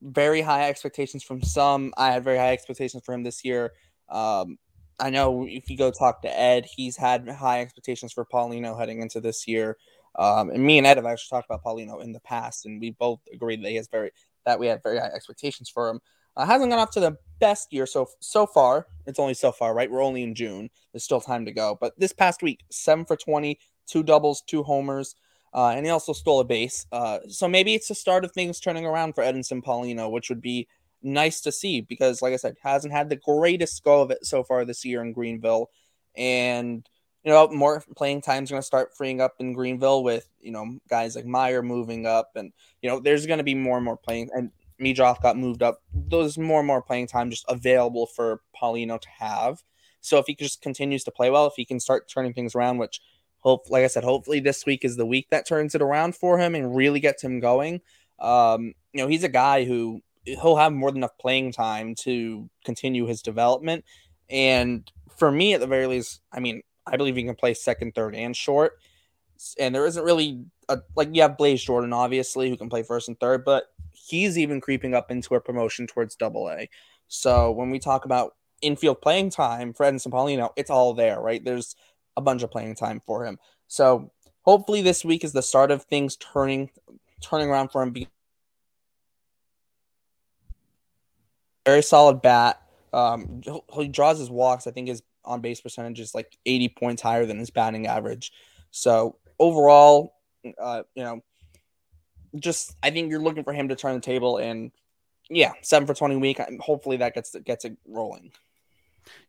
very high expectations from some. I had very high expectations for him this year. Um, I know if you go talk to Ed, he's had high expectations for Paulino heading into this year. Um, and me and Ed have actually talked about Paulino in the past, and we both agreed that he has very that we had very high expectations for him. Uh, hasn't gone off to the best year so so far. It's only so far, right? We're only in June. There's still time to go. But this past week, seven for 20, two doubles, two homers. Uh, and he also stole a base. Uh, so maybe it's the start of things turning around for Edinson Paulino, which would be nice to see because, like I said, hasn't had the greatest go of it so far this year in Greenville. And, you know, more playing time is going to start freeing up in Greenville with, you know, guys like Mayer moving up. And, you know, there's going to be more and more playing. And Meidroth got moved up. There's more and more playing time just available for Paulino to have. So if he just continues to play well, if he can start turning things around, which – hope like I said, hopefully this week is the week that turns it around for him and really gets him going. Um, you know, he's a guy who he'll have more than enough playing time to continue his development. And for me, at the very least, I mean, I believe he can play second, third, and short. And there isn't really a, like you have Blaze Jordan, obviously, who can play first and third, but he's even creeping up into a promotion towards double A. So when we talk about infield playing time for Edinson Paulino, it's all there, right? There's a bunch of playing time for him. So hopefully this week is the start of things turning turning around for him. Very solid bat. Um, he draws his walks. I think his on base percentage is like 80 points higher than his batting average. So overall, uh, you know, just I think you're looking for him to turn the table and yeah, seven for 20 week. Hopefully that gets gets it rolling.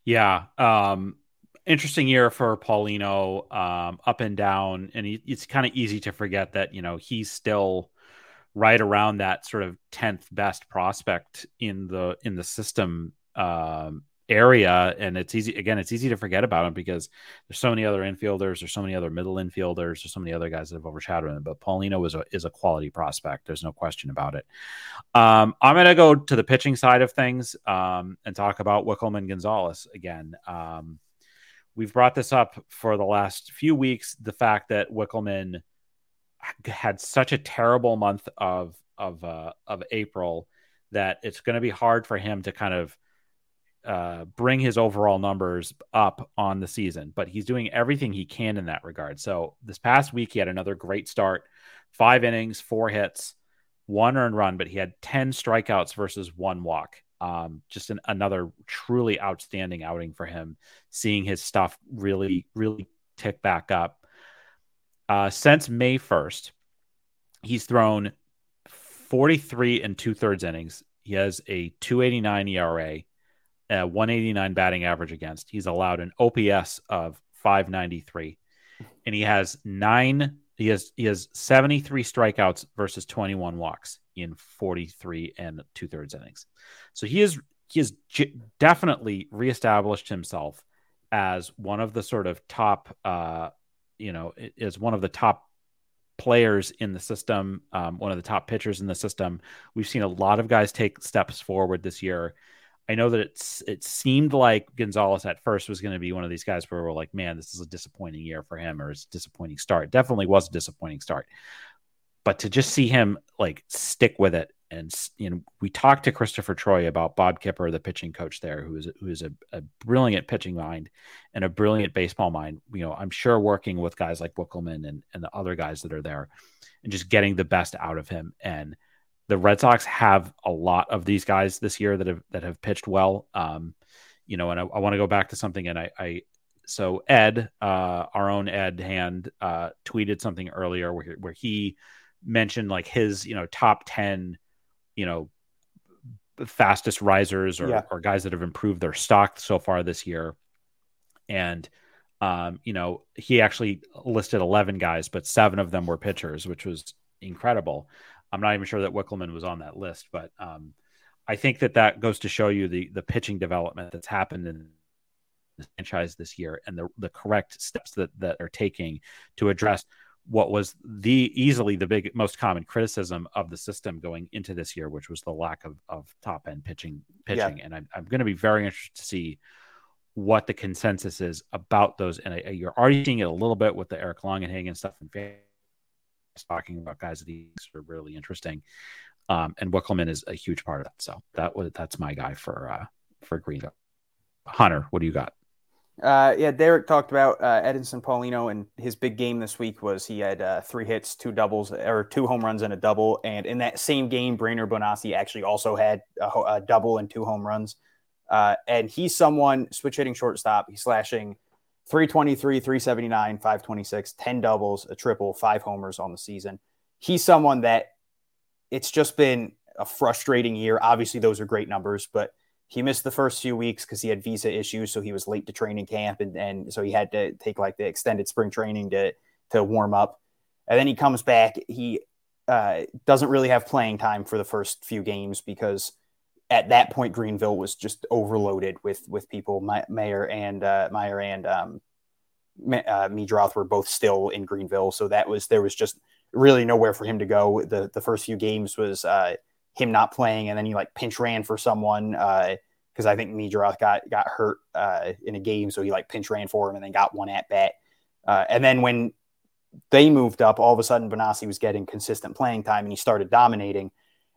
Yeah. Um, interesting year for Paulino, um, up and down, and he, it's kind of easy to forget that you know he's still right around that sort of tenth best prospect in the in the system um, area, and it's easy again. It's easy to forget about him because there's so many other infielders, there's so many other middle infielders, there's so many other guys that have overshadowed him. But Paulino is a is a quality prospect. There's no question about it. Um, I'm gonna go to the pitching side of things um, and talk about Wikelman Gonzalez again. Um, we've brought this up for the last few weeks. The fact that Wikelman had such a terrible month of of uh, of April that it's going to be hard for him to kind of uh, bring his overall numbers up on the season, but he's doing everything he can in that regard. So this past week, he had another great start five innings, four hits, one earned run, but he had 10 strikeouts versus one walk. Um, just an, another truly outstanding outing for him, seeing his stuff really, really tick back up. Uh, since May 1st, he's thrown 43 and two thirds innings. He has a 289 ERA, a 189 batting average against. He's allowed an OPS of 593, and he has nine. He has he has 73 strikeouts versus 21 walks in 43 and two thirds innings. So he is he has j- definitely reestablished himself as one of the sort of top, uh, you know, is one of the top players in the system, um, one of the top pitchers in the system. We've seen a lot of guys take steps forward this year. I know that it's it seemed like Gonzalez at first was going to be one of these guys where we're like, man, this is a disappointing year for him, or it's a disappointing start. Definitely was a disappointing start, but to just see him like stick with it, and you know, we talked to Christopher Troy about Bob Kipper, the pitching coach there, who is who is a, a brilliant pitching mind and a brilliant baseball mind. You know, I'm sure working with guys like Wikelman and and the other guys that are there, and just getting the best out of him and the Red Sox have a lot of these guys this year that have that have pitched well. Um, you know, and I, I want to go back to something, and I, I so Ed, uh, our own Ed Hand, uh, tweeted something earlier where where he mentioned like his you know top ten, you know, fastest risers or, yeah. or guys that have improved their stock so far this year, and um, you know, he actually listed 11 guys, but seven of them were pitchers, which was incredible. I'm not even sure that Wikelman was on that list, but um, I think that that goes to show you the the pitching development that's happened in the franchise this year and the the correct steps that that are taking to address what was the easily the big most common criticism of the system going into this year, which was the lack of, of top end pitching pitching. Yeah. And I'm, I'm going to be very interested to see what the consensus is about those. And I, you're already seeing it a little bit with the Eric Long and Longenhagen stuff in talking about guys that he's are really interesting. Um, and Wikelman is a huge part of that. So that was that's my guy for uh, for Greenville. Hunter, what do you got? Uh, yeah, Derek talked about uh, Edinson Paulino, and his big game this week was he had uh, three hits, two doubles, or two home runs and a double. And in that same game, Brainer Bonaci actually also had a, a double and two home runs. Uh, and he's someone switch hitting shortstop. He's slashing 323, 379, 526, 10 doubles, a triple, five homers on the season. He's someone that it's just been a frustrating year. Obviously, those are great numbers, but he missed the first few weeks because he had visa issues. So he was late to training camp. And, and so he had to take like the extended spring training to, to warm up. And then he comes back. He uh, doesn't really have playing time for the first few games because at that point, Greenville was just overloaded with with people. My, Mayer and uh, Mayer and um, uh, Meidroth were both still in Greenville, so that was there was just really nowhere for him to go. the The first few games was uh, him not playing, and then he like pinch ran for someone because uh, I think Meidroth got got hurt uh, in a game, so he like pinch ran for him and then got one at bat. Uh, and then when they moved up, all of a sudden Bonaci was getting consistent playing time, and he started dominating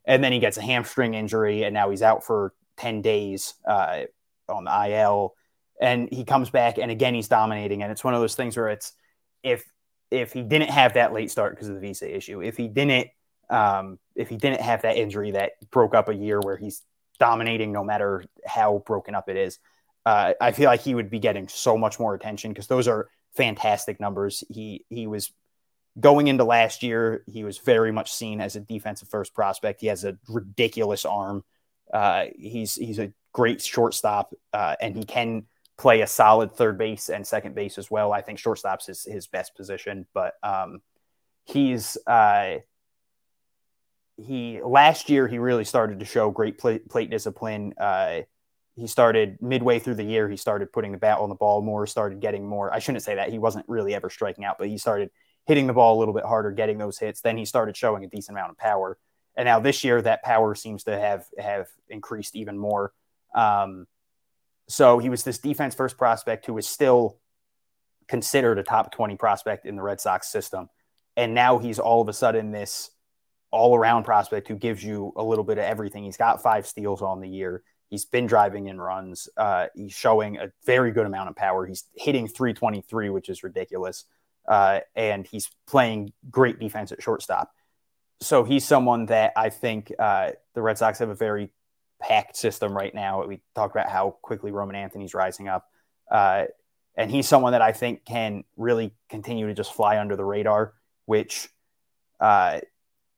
and then he gets a hamstring injury, and now he's out for ten days uh, on the IL. And he comes back, and again he's dominating. And it's one of those things where it's if if he didn't have that late start because of the visa issue, if he didn't um, if he didn't have that injury that broke up a year where he's dominating no matter how broken up it is, uh, I feel like he would be getting so much more attention because those are fantastic numbers. He he was going into last year, he was very much seen as a defensive first prospect. He has a ridiculous arm. Uh, he's he's a great shortstop, uh, and he can play a solid third base and second base as well. I think shortstop's his his best position, but um, he's uh, he last year he really started to show great plate, plate discipline. Uh, he started midway through the year. He started putting the bat on the ball more. Started getting more. I shouldn't say that he wasn't really ever striking out, but he started hitting the ball a little bit harder, getting those hits. Then he started showing a decent amount of power. And now this year, that power seems to have have increased even more. Um, so he was this defense first prospect who was still considered a top 20 prospect in the Red Sox system. And now he's all of a sudden this all around prospect who gives you a little bit of everything. He's got five steals on the year. He's been driving in runs. Uh, he's showing a very good amount of power. He's hitting 323, which is ridiculous. Uh, and he's playing great defense at shortstop. So he's someone that I think uh, the Red Sox have a very packed system right now. We talked about how quickly Roman Anthony's rising up. Uh, and he's someone that I think can really continue to just fly under the radar, which uh,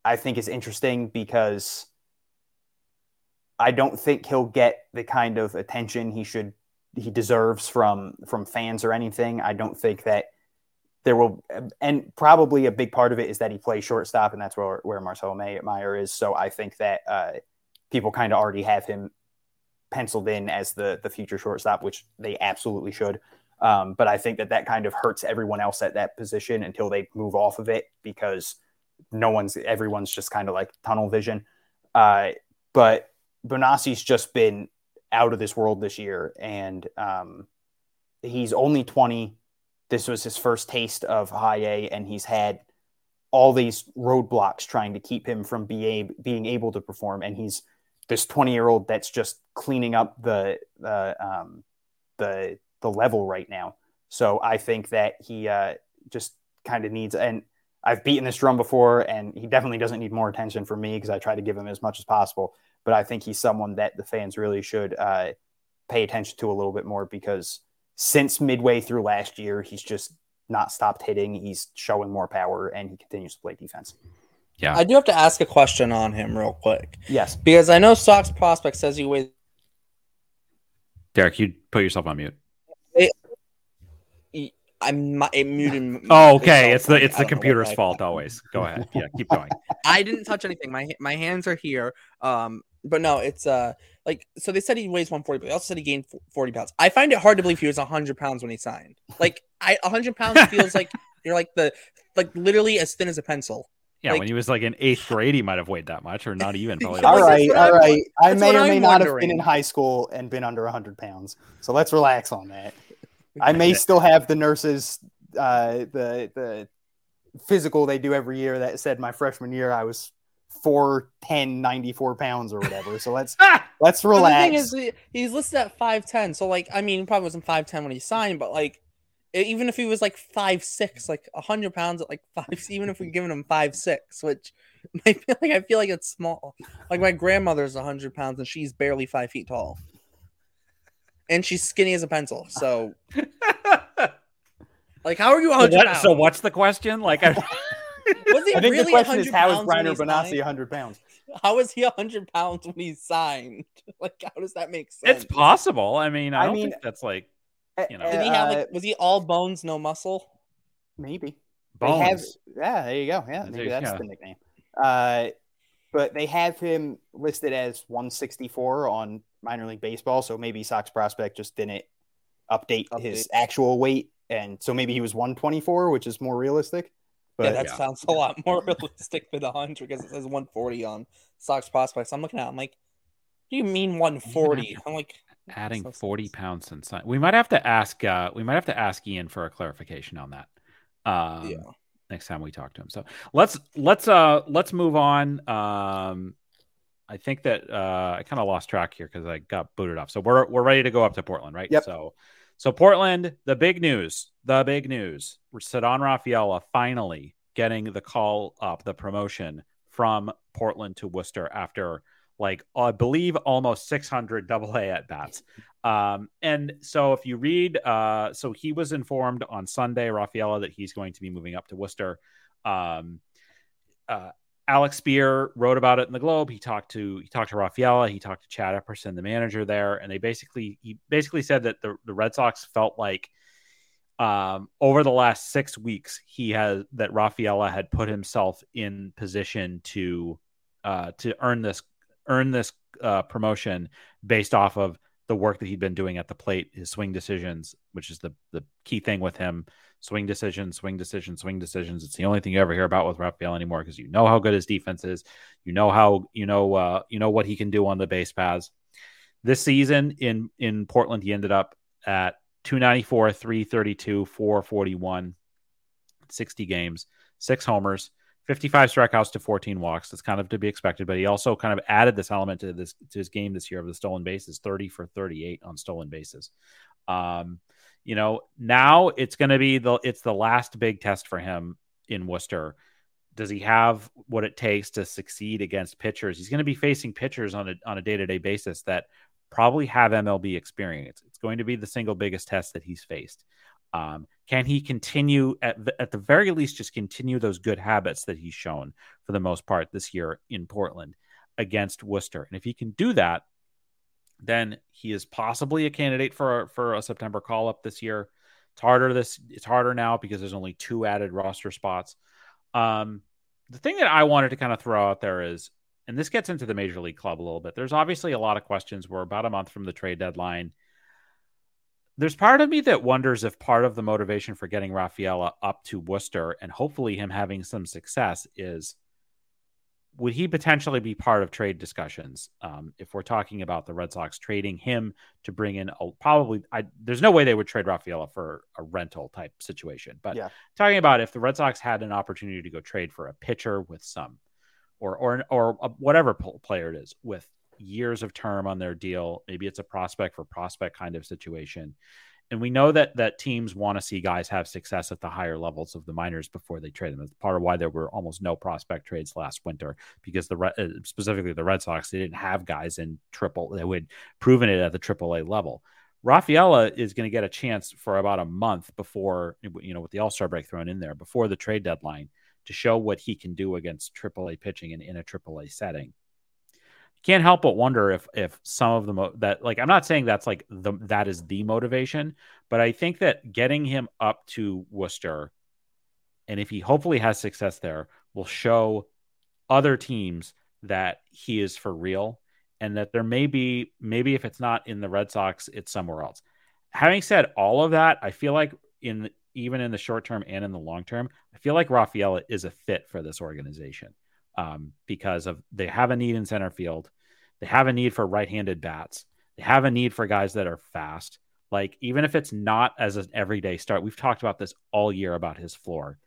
I think is interesting because I don't think he'll get the kind of attention he should he deserves from from fans or anything. I don't think that there will and probably a big part of it is that he plays shortstop and that's where where Marcelo Mayer is. So I think that uh, people kind of already have him penciled in as the the future shortstop, which they absolutely should. Um, but I think that that kind of hurts everyone else at that position until they move off of it because no one's everyone's just kind of like tunnel vision. Uh, but Bonaci's just been out of this world this year, and um, he's only 20. This was his first taste of high A, and he's had all these roadblocks trying to keep him from be being able to perform. And he's this 20 year old that's just cleaning up the the um, the the level right now. So I think that he uh, just kind of needs and I've beaten this drum before, and he definitely doesn't need more attention from me because I try to give him as much as possible but I think he's someone that the fans really should uh, pay attention to a little bit more because since midway through last year, he's just not stopped hitting. He's showing more power and he continues to play defense. Yeah. I do have to ask a question on him real quick. Yes. Because I know Sox prospect says he weighs. Derek, you put yourself on mute. I'm muted. Oh, okay. It's the it's the computer's fault always. Go ahead. Yeah, keep going. I didn't touch anything. My my hands are here. Um, but no, it's uh like so they said he weighs 140, but they also said he gained 40 pounds. I find it hard to believe he was 100 pounds when he signed. Like I 100 pounds feels like you're like the like literally as thin as a pencil. Yeah, like, when he was like in eighth grade, he might have weighed that much, or not even. Probably. all right, all right. I may or may I'm not wondering. have been in high school and been under 100 pounds, so let's relax on that. I may still have the nurses, uh, the the physical they do every year that said my freshman year I was 410 94 pounds or whatever. So let's let's relax the thing is he's listed at 510 so like i mean he probably wasn't 510 when he signed but like even if he was like five six like 100 pounds at like five even if we're giving him five six which i feel like i feel like it's small. Like my grandmother's 100 pounds and she's barely five feet tall. And she's skinny as a pencil so like how are you 100 so, what, so what's the question? Like I... Was he I think really the question is how is Brainer Bonaci 100 pounds? How is he 100 pounds when he's signed? Like, how does that make sense? It's possible. I mean, I, I don't mean, think that's like, eh, you know. Did he have like, uh, was he all bones, no muscle? Maybe. Bones. Have, yeah, there you go. Yeah, maybe that's yeah. the nickname. Uh, but they have him listed as 164 on minor league baseball. So maybe Sox prospect just didn't update, update. his actual weight. And so maybe he was 124, which is more realistic. But, yeah, that yeah. sounds a lot more realistic than 100 because it says 140 on Sox prospects. I'm looking at. It, I'm like, do you mean 140? I'm like, adding so 40 pounds since we might have to ask. Uh, we might have to ask Ian for a clarification on that. Um, yeah. Next time we talk to him. So let's let's uh let's move on. Um, I think that uh, I kind of lost track here because I got booted off. So we're we're ready to go up to Portland, right? Yep. So so Portland, the big news, the big news. Ceddanne Rafaela finally getting the call up, the promotion from Portland to Worcester after like I believe almost 600 double A at bats. Um, and so if you read, uh, so he was informed on Sunday, Rafaela, that he's going to be moving up to Worcester. Um, uh, Alex Speier wrote about it in the Globe. He talked to he talked to Rafaela. He talked to Chad Epperson, the manager there, and they basically he basically said that the, the Red Sox felt like um, over the last six weeks he has that Rafaela had put himself in position to uh, to earn this earn this uh, promotion based off of the work that he'd been doing at the plate, his swing decisions, which is the the key thing with him swing decisions, swing decisions, swing decisions. It's the only thing you ever hear about with Rafael anymore because you know how good his defense is. You know how you know uh, you know what he can do on the base paths. This season in in Portland, he ended up at 294, 332, 441, 60 games, six homers, 55 strikeouts to 14 walks. That's kind of to be expected, but he also kind of added this element to this to his game this year of the stolen bases, 30 for 38 on stolen bases. Um, you know, now it's going to be the it's the last big test for him in Worcester. Does he have what it takes to succeed against pitchers? He's going to be facing pitchers on a on a day to day basis that probably have MLB experience. It's going to be the single biggest test that he's faced. Um, can he continue at the, at the very least just continue those good habits that he's shown for the most part this year in Portland against Worcester? And if he can do that, then he is possibly a candidate for for a September call up this year. It's harder this it's harder now because there's only two added roster spots. Um, the thing that I wanted to kind of throw out there is, and this gets into the major league club a little bit. There's obviously a lot of questions. We're about a month from the trade deadline there's part of me that wonders if part of the motivation for getting Rafaela up to Worcester and hopefully him having some success is would he potentially be part of trade discussions um, if we're talking about the Red Sox trading him to bring in a, probably I, there's no way they would trade Rafaela for a rental type situation but yeah. talking about if the Red Sox had an opportunity to go trade for a pitcher with some or or or whatever player it is with years of term on their deal. Maybe it's a prospect for prospect kind of situation. And we know that that teams want to see guys have success at the higher levels of the minors before they trade them. That's part of why there were almost no prospect trades last winter because the uh, specifically the Red Sox they didn't have guys in triple that would proven it at the AAA level. Rafaela is going to get a chance for about a month before you know with the All Star break thrown in there before the trade deadline to show what he can do against AAA pitching and in a AAA setting can't help but wonder if if some of the mo- that like I'm not saying that's like the that is the motivation, but I think that getting him up to Worcester, and if he hopefully has success there, will show other teams that he is for real, and that there may be maybe if it's not in the Red Sox, it's somewhere else. Having said all of that, I feel like in even in the short term and in the long term, I feel like Rafaela is a fit for this organization um, because of they have a need in center field, they have a need for right-handed bats, they have a need for guys that are fast. Like even if it's not as an everyday start, we've talked about this all year about his floor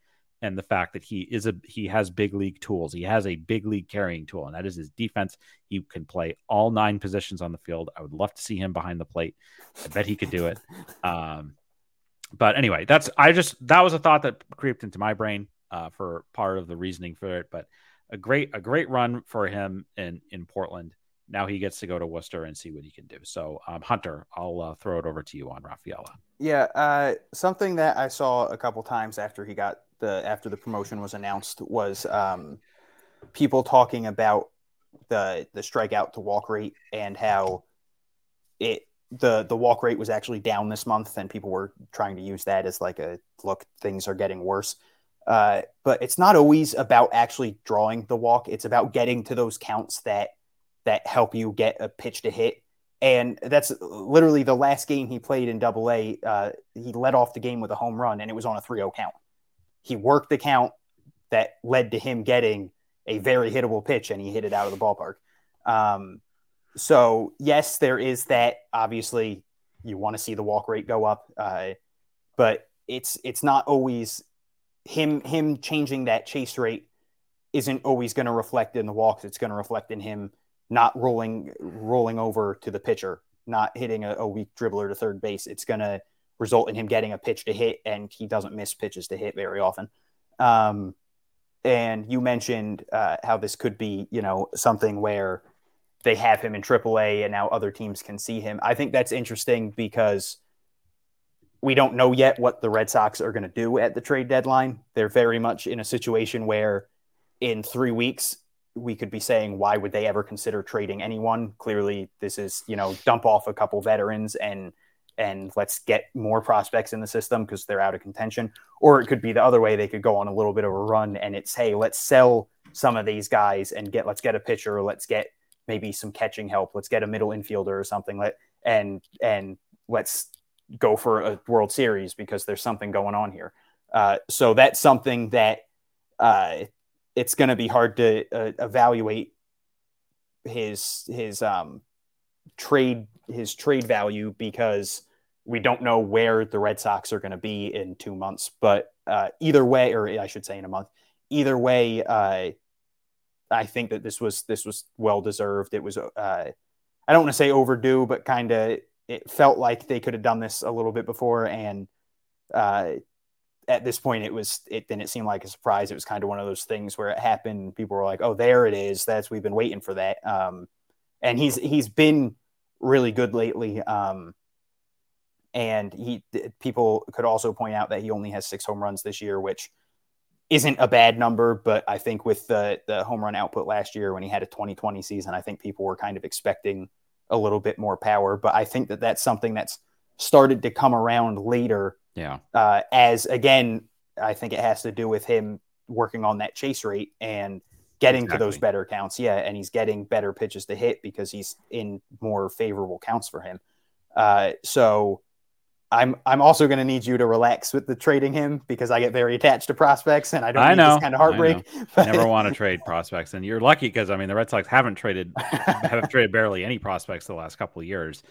and the fact that he is a he has big league tools. He has a big league carrying tool, and that is his defense. He can play all nine positions on the field. I would love to see him behind the plate. I bet he could do it. Um, but anyway, that's I just that was a thought that creeped into my brain uh, for part of the reasoning for it. But a great a great run for him in in Portland. Now he gets to go to Worcester and see what he can do. So um, Hunter, I'll uh, throw it over to you on Rafaela. Yeah, uh, something that I saw a couple times after he got the after the promotion was announced was um, people talking about the the strikeout to walk rate and how it the the walk rate was actually down this month and people were trying to use that as like a look things are getting worse uh, but it's not always about actually drawing the walk. It's about getting to those counts that that help you get a pitch to hit. And that's literally the last game he played in Double A. Uh, he led off the game with a home run, and it was on a 3-0 count. He worked the count that led to him getting a very hittable pitch, and he hit it out of the ballpark. Um, so yes, there is that. Obviously, you want to see the walk rate go up, uh, but it's it's not always him him changing that chase rate isn't always going to reflect in the walks. It's going to reflect in him not rolling rolling over to the pitcher, not hitting a, a weak dribbler to third base. It's going to result in him getting a pitch to hit, and he doesn't miss pitches to hit very often. Um, and you mentioned uh, how this could be, you know, something where they have him in AAA, and now other teams can see him. I think that's interesting because we don't know yet what the Red Sox are going to do at the trade deadline. They're very much in a situation where in three weeks, we could be saying, why would they ever consider trading anyone? Clearly, this is, you know, dump off a couple veterans and and let's get more prospects in the system because they're out of contention. Or it could be the other way. They could go on a little bit of a run and it's, hey, let's sell some of these guys and get let's get a pitcher, let's get maybe some catching help, let's get a middle infielder or something. Let and and let's go for a World Series because there's something going on here. Uh, so that's something that uh, it's going to be hard to uh, evaluate his his um, trade his trade value because we don't know where the Red Sox are going to be in two months, but uh, either way, or I should say in a month, either way, uh, I think that this was this was well deserved. It was uh, I don't want to say overdue, but kind of it felt like they could have done this a little bit before, and uh, at this point, it was it didn't seem like a surprise. It was kind of one of those things where it happened. People were like, "Oh, there it is. That's we've been waiting for that." Um, and he's he's been really good lately. Um, and he people could also point out that he only has six home runs this year, which isn't a bad number. But I think with the the home run output last year when he had a 2020 season, I think people were kind of expecting a little bit more power. But I think that that's something that's started to come around later. Yeah. Uh, as again, I think it has to do with him working on that chase rate and getting exactly. to those better counts. Yeah, and he's getting better pitches to hit because he's in more favorable counts for him. Uh, so I'm I'm also going to need you to relax with the trading him because I get very attached to prospects and I don't I know, this kind of heartbreak. I never want to trade prospects, and you're lucky because I mean the Red Sox haven't traded haven't traded barely any prospects the last couple of years.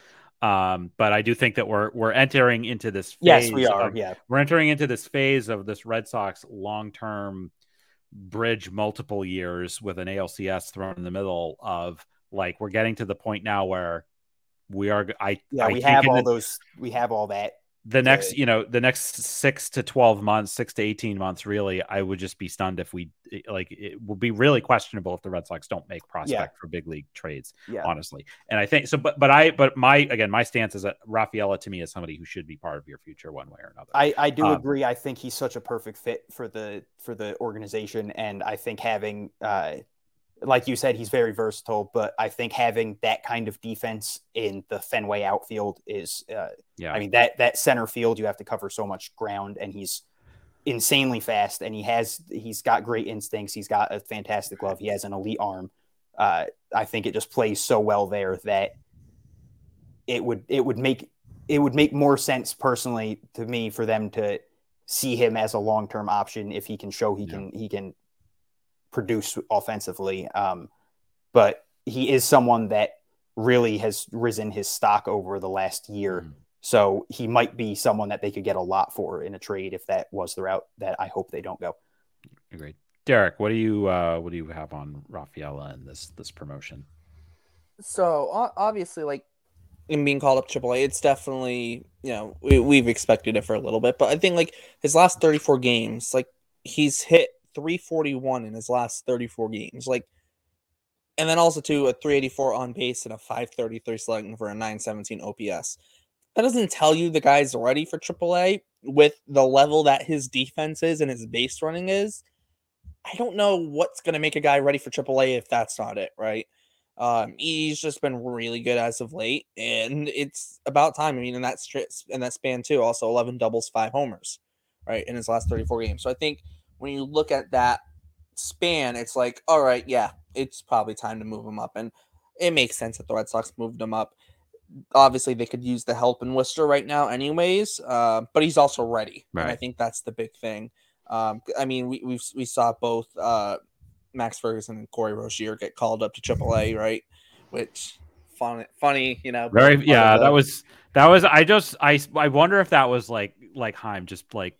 Um, but I do think that we're we're entering into this phase. Yes, we are. Of, yeah, we're entering into this phase of this Red Sox long term bridge multiple years with an ALCS thrown in the middle of like we're getting to the point now where we are i yeah I we have all the, those we have all that the next you know the next six to 12 months six to 18 months really i would just be stunned if we like it will be really questionable if the red sox don't make prospect yeah. for big league trades yeah. honestly and i think so but but i but my again my stance is that rafaela to me is somebody who should be part of your future one way or another i i do um, agree i think he's such a perfect fit for the for the organization and i think having uh like you said, he's very versatile, but I think having that kind of defense in the Fenway outfield is, uh, yeah. I mean that that center field you have to cover so much ground, and he's insanely fast, and he has he's got great instincts. He's got a fantastic glove. He has an elite arm. Uh, I think it just plays so well there that it would it would make it would make more sense personally to me for them to see him as a long term option if he can show he yeah. can he can produce offensively. Um, but he is someone that really has risen his stock over the last year. Mm-hmm. So he might be someone that they could get a lot for in a trade if that was the route that I hope they don't go. Agreed. Derek, what do you uh, what do you have on Rafaela and this this promotion? So obviously, like in being called up AAA, it's definitely you know we, we've expected it for a little bit, but I think like his last 34 games, like he's hit 341 in his last 34 games. Like, and then also to a 384 on base and a 533 slugging for a 917 OPS. That doesn't tell you the guy's ready for AAA with the level that his defense is and his base running is. I don't know what's going to make a guy ready for AAA if that's not it, right? Um, he's just been really good as of late, and it's about time. I mean, in that in that span too, also 11 doubles, five homers, right, in his last 34 games. So I think when you look at that span, it's like, all right, yeah, it's probably time to move him up. And it makes sense that the Red Sox moved him up. Obviously, they could use the help in Worcester right now, anyways. Uh, but he's also ready. Right. I think that's the big thing. Um, I mean, we we we saw both uh, Max Ferguson and Corey Rosier get called up to AAA, right? Which funny, funny, you know. Very, yeah. That was that was. I just I I wonder if that was like like Chaim just like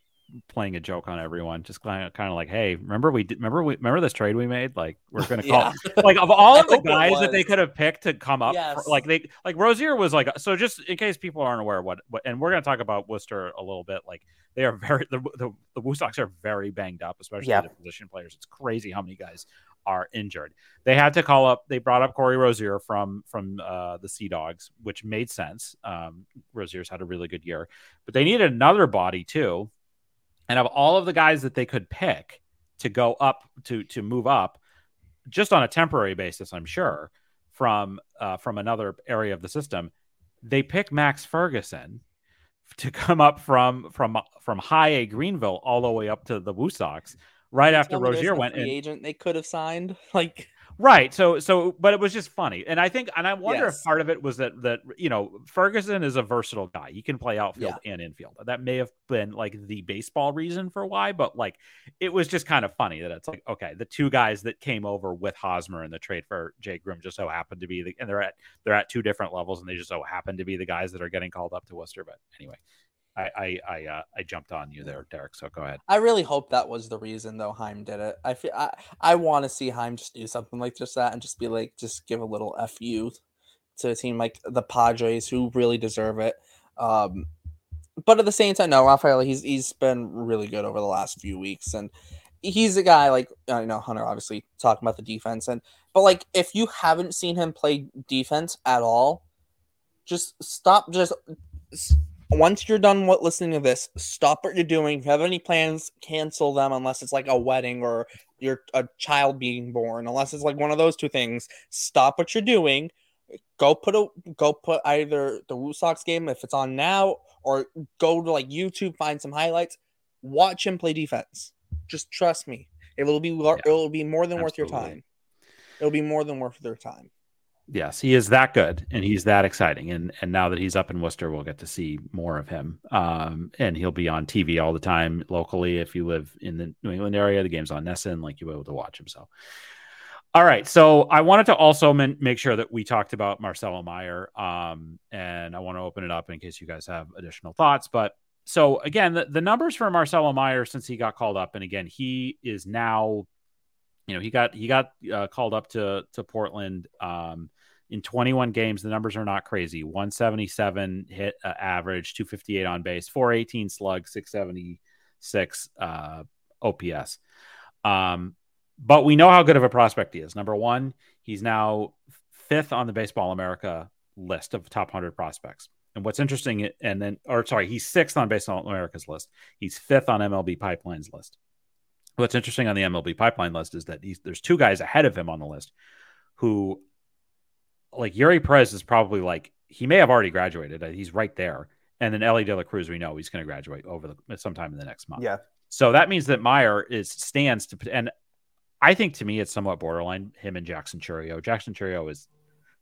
playing a joke on everyone, just kind of, kind of like, hey, remember we did, remember we remember this trade we made? Like we're gonna call yeah. like of all of the guys that they could have picked to come up, yes. for, like they like Rosier was like so. Just in case people aren't aware what, what and we're gonna talk about Worcester a little bit. Like they are very the the, the Woo Sox are very banged up, especially yeah. the position players. It's crazy how many guys are injured. They had to call up. They brought up Corey Rosier from from uh, the Sea Dogs, which made sense. Um, Rosier's had a really good year, but they needed another body too and of all of the guys that they could pick to go up to to move up, just on a temporary basis, I'm sure from uh, from another area of the system, they pick Max Ferguson to come up from from from high A Greenville all the way up to the Woo Sox right after Rosier went in. Agent they could have signed like Right. So so but it was just funny. And I think and I wonder Yes. if part of it was that that you know, Ferguson is a versatile guy. He can play outfield Yeah. and infield. That may have been like the baseball reason for why, but like it was just kind of funny that it's like, okay, the two guys that came over with Hosmer in the trade for Jay Groome just so happened to be the and they're at they're at two different levels and they just so happen to be the guys that are getting called up to Worcester. But anyway, I I I uh, I jumped on you there, Derek. So go ahead. I really hope that was the reason though Chaim did it. I feel I, I want to see Chaim just do something like just that and just be like just give a little fu to a team like the Padres who really deserve it. Um, but at the same time, no, Rafael he's he's been really good over the last few weeks and he's a guy like I know Hunter obviously talking about the defense and but like if you haven't seen him play defense at all, just stop just once you're done what listening to this, stop what you're doing. If you have any plans, cancel them unless it's like a wedding or your a child being born. Unless it's like one of those two things, stop what you're doing. Go put a go put either the Woo Sox game if it's on now, or go to like YouTube, find some highlights, watch him play defense. Just trust me, it will be Yeah. it will be more than worth your time. It'll be more than worth their time. Yes, he is that good and he's that exciting. And and now that he's up in Worcester, we'll get to see more of him. Um, and he'll be on TV all the time locally. If you live in the New England area, the game's on NESN, like you'll be able to watch him. So, all right. So I wanted to also men- make sure that we talked about Marcelo Mayer. Um, and I want to open it up in case you guys have additional thoughts. But so again, the, the numbers for Marcelo Mayer since he got called up, and again, he is now, you know, he got he got uh, called up to to Portland. Um, in 21 games, the numbers are not crazy. 177 hit uh, average, 258 on base, 418 slug, 676 uh, OPS. Um, but we know how good of a prospect he is. Number one, he's now fifth on the Baseball America list of top 100 prospects. And what's interesting, and then, or sorry, he's sixth on Baseball America's list. He's fifth on MLB Pipeline's list. What's interesting on the MLB Pipeline list is that there's two guys ahead of him on the list who like Eury Perez is probably like he may have already graduated. Uh, He's right there. And then Elly De La Cruz, we know he's going to graduate over the sometime in the next month. Yeah. So that means that Mayer is stands to and I think to me it's somewhat borderline him and Jackson Chourio. Jackson Chourio is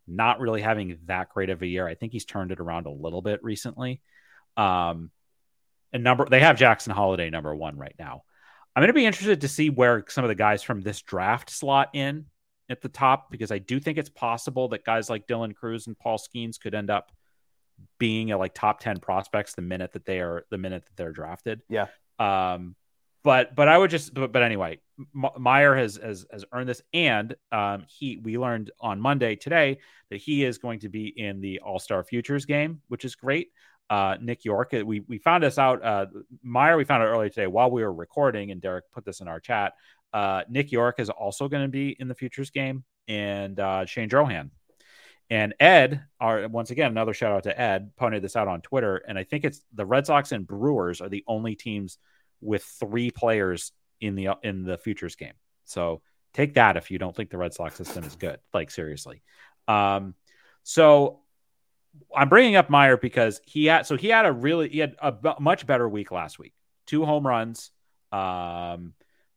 not really having that great of a year. I think he's turned it around a little bit recently. Um and number they have Jackson Holliday number one right now. I'm going to be interested to see where some of the guys from this draft slot in at the top because I do think it's possible that guys like Dylan Crews and Paul Skenes could end up being a like top 10 prospects the minute that they are the minute that they're drafted. Yeah. Um but but I would just but, but anyway, M- Mayer has, has has earned this and um he we learned on Monday today that he is going to be in the All-Star Futures game, which is great. Uh, Nick Yorke, uh, we we found this out. Uh, Mayer, we found out earlier today while we were recording, and Derek put this in our chat. Uh, Nick Yorke is also going to be in the futures game, and uh, Shane Drohan. And Ed, are once again another shout out to Ed, pointed this out on Twitter, and I think it's the Red Sox and Brewers are the only teams with three players in the in the futures game. So take that if you don't think the Red Sox system is good, like seriously. Um, so I'm bringing up Mayer because he had so he had a really he had a b- much better week last week. Two home runs. Um,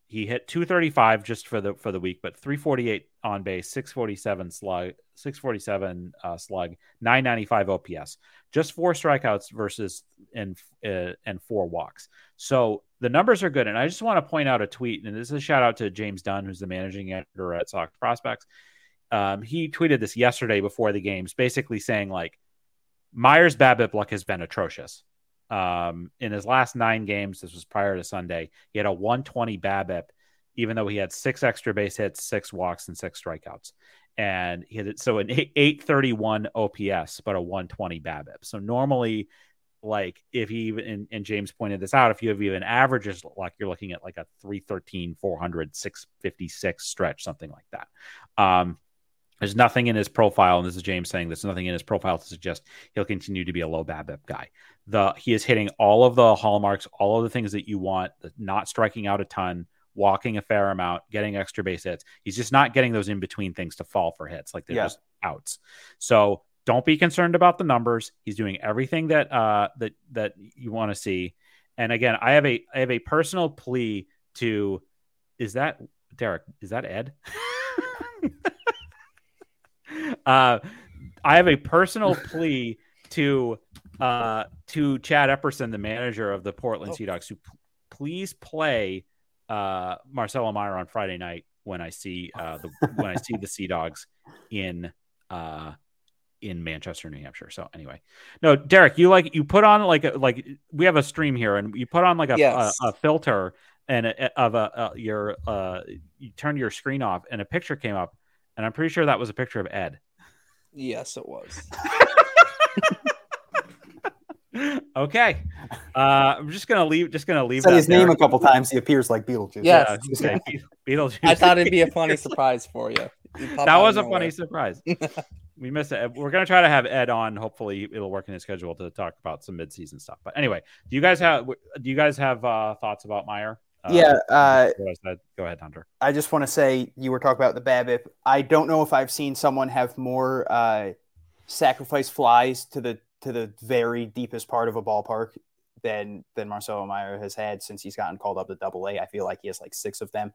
he hit 235 just for the for the week, but 348 on base, 647 slug, 647 uh, slug, 995 OPS. Just four strikeouts versus and uh, and four walks. So the numbers are good. And I just want to point out a tweet, and this is a shout out to James Dunn, who's the managing editor at Sox Prospects. Um, he tweeted this yesterday before the games, basically saying like Mayer's BABIP luck has been atrocious. Um, in his last nine games, this was prior to Sunday, he had a 120 BABIP, even though he had six extra base hits, six walks, and six strikeouts. And he had so an 831 OPS, but a 120 BABIP. So normally, like if he even and, and James pointed this out, if you have even averages like you're looking at like a 313, 400, 656 stretch, something like that. Um, there's nothing in his profile, and this is James saying there's nothing in his profile to suggest he'll continue to be a low BABIP guy. The he is hitting all of the hallmarks, all of the things that you want, not striking out a ton, walking a fair amount, getting extra base hits. He's just not getting those in between things to fall for hits, like they're Yeah. just outs. So don't be concerned about the numbers. He's doing everything that uh that that you want to see. And again, I have a I have a personal plea to is that Derek? Is that Ed? uh, I have a personal plea to uh, to Chad Epperson, the manager of the Portland Oh. Sea Dogs, to p- please play uh, Marcelo Mayer on Friday night when I see uh, the when I see the Sea Dogs in uh, in Manchester, New Hampshire. So anyway, no, Derek, you like you put on like a, like we have a stream here, and you put on like a Yes. a, a filter and a, of a, uh your uh you turned your screen off, and a picture came up, and I'm pretty sure that was a picture of Ed. Yes, it was. okay, uh, I'm just gonna leave. Just gonna leave Said that his name a couple times. He appears like Beetlejuice. Yes. Yeah, just Beetlejuice. I thought it'd be a funny surprise for you. You that was of a funny surprise. we missed it. We're gonna try to have Ed on. Hopefully, it'll work in his schedule to talk about some mid-season stuff. But anyway, do you guys have do you guys have uh, thoughts about Mayer? Uh, Yeah, uh, what I said. Go ahead, Hunter. I just want to say you were talking about the BABIP. I don't know if I've seen someone have more uh, sacrifice flies to the to the very deepest part of a ballpark than than Marcelo Mayer has had since he's gotten called up to Double A. I feel like he has like six of them,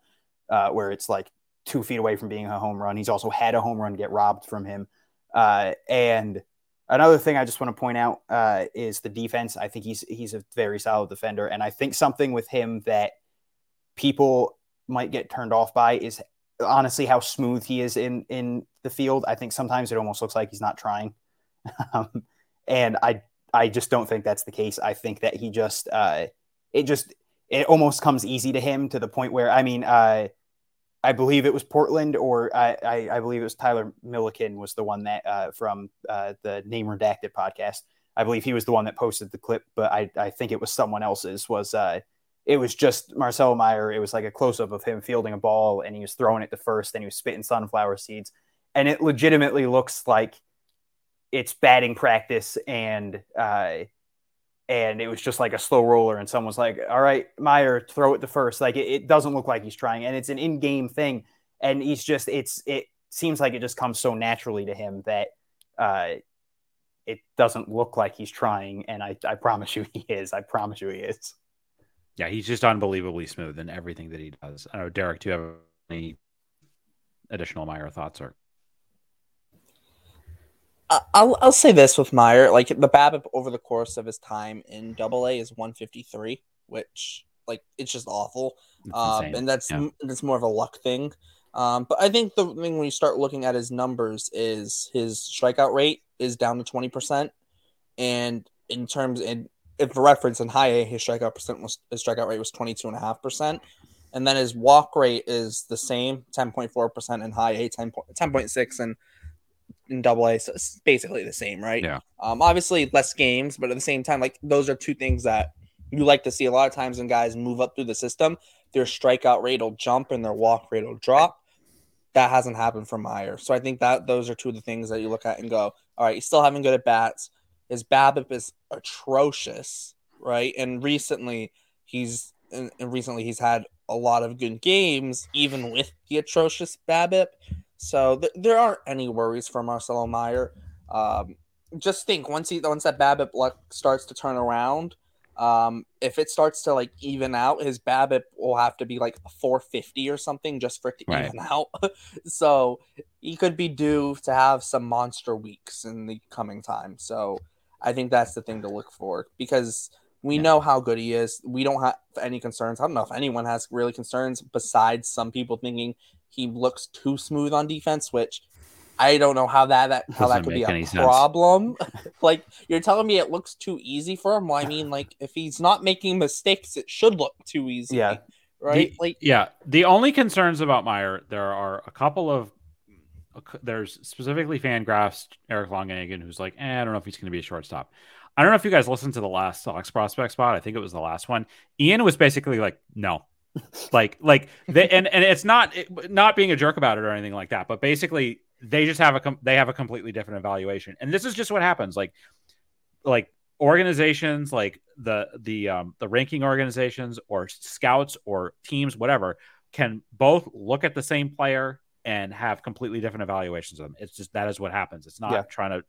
uh, where it's like two feet away from being a home run. He's also had a home run get robbed from him. Uh, and another thing I just want to point out uh, is the defense. I think he's he's a very solid defender, and I think something with him that people might get turned off by is honestly how smooth he is in in the field. I think sometimes it almost looks like he's not trying, um, and I I just don't think that's the case. I think that he just uh, it just it almost comes easy to him to the point where I mean uh, I believe it was Portland or I, I, I believe it was Tyler Milliken was the one that uh, from uh, the Name Redacted podcast. I believe he was the one that posted the clip, but I, I think it was someone else's. Was uh, it was just Marcelo Mayer. It was like a close up of him fielding a ball and he was throwing it to first and he was spitting sunflower seeds. And it legitimately looks like it's batting practice and uh, and it was just like a slow roller and someone's like, all right, Mayer, throw it to first. Like it, it doesn't look like he's trying and it's an in game thing. And he's just it's it seems like it just comes so naturally to him that uh, it doesn't look like he's trying. And I, I promise you he is. I promise you he is. Yeah, he's just unbelievably smooth in everything that he does. I know, Derek, do you have any additional Mayer thoughts or? I'll I'll say this with Mayer, like the BABIP over the course of his time in Double A is 153, which like it's just awful. It's Um, and that's Yeah. that's more of a luck thing. Um, but I think the thing when you start looking at his numbers is his strikeout rate is down to 20%. And in terms in if for reference in high A, his strikeout percent was his strikeout rate was 22.5%. And then his walk rate is the same, 10.4% in high A, 10, 10.6 in in double A. So it's basically the same, right? Yeah. Um, obviously less games, but at the same time, like those are two things that you like to see a lot of times when guys move up through the system, their strikeout rate will jump and their walk rate will drop. That hasn't happened for Mayer. So I think that those are two of the things that you look at and go, all right, he's still having good at bats. His BABIP is atrocious, right? And recently he's and, and recently he's had a lot of good games, even with the atrocious BABIP. So th- there aren't any worries for Marcelo Mayer. Um, just think once he once that BABIP luck starts to turn around, um, if it starts to like even out, his BABIP will have to be like 450 or something just for it to Right. even out. so he could be due to have some monster weeks in the coming time. So I think that's the thing to look for because we Yeah. know how good he is. We don't have any concerns. I don't know if anyone has really concerns besides some people thinking he looks too smooth on defense, which I don't know how that, that how that Doesn't could be a problem. like you're telling me it looks too easy for him. Well, I mean, like if he's not making mistakes, it should look too easy. Yeah. Right. The- like Yeah, the only concerns about Mayer, there are a couple of. There's specifically Fangraphs, Eric Longenhagen, who's like, eh, I don't know if he's going to be a shortstop. I don't know if you guys listened to the last Sox prospect spot. I think it was the last one. Ian was basically like, no, like, like, they, and and it's not it, not being a jerk about it or anything like that, but basically they just have a com- they have a completely different evaluation, and this is just what happens. Like, like organizations like the the um the ranking organizations or scouts or teams whatever can both look at the same player and have completely different evaluations of them it's just that is what happens it's not Yeah. trying to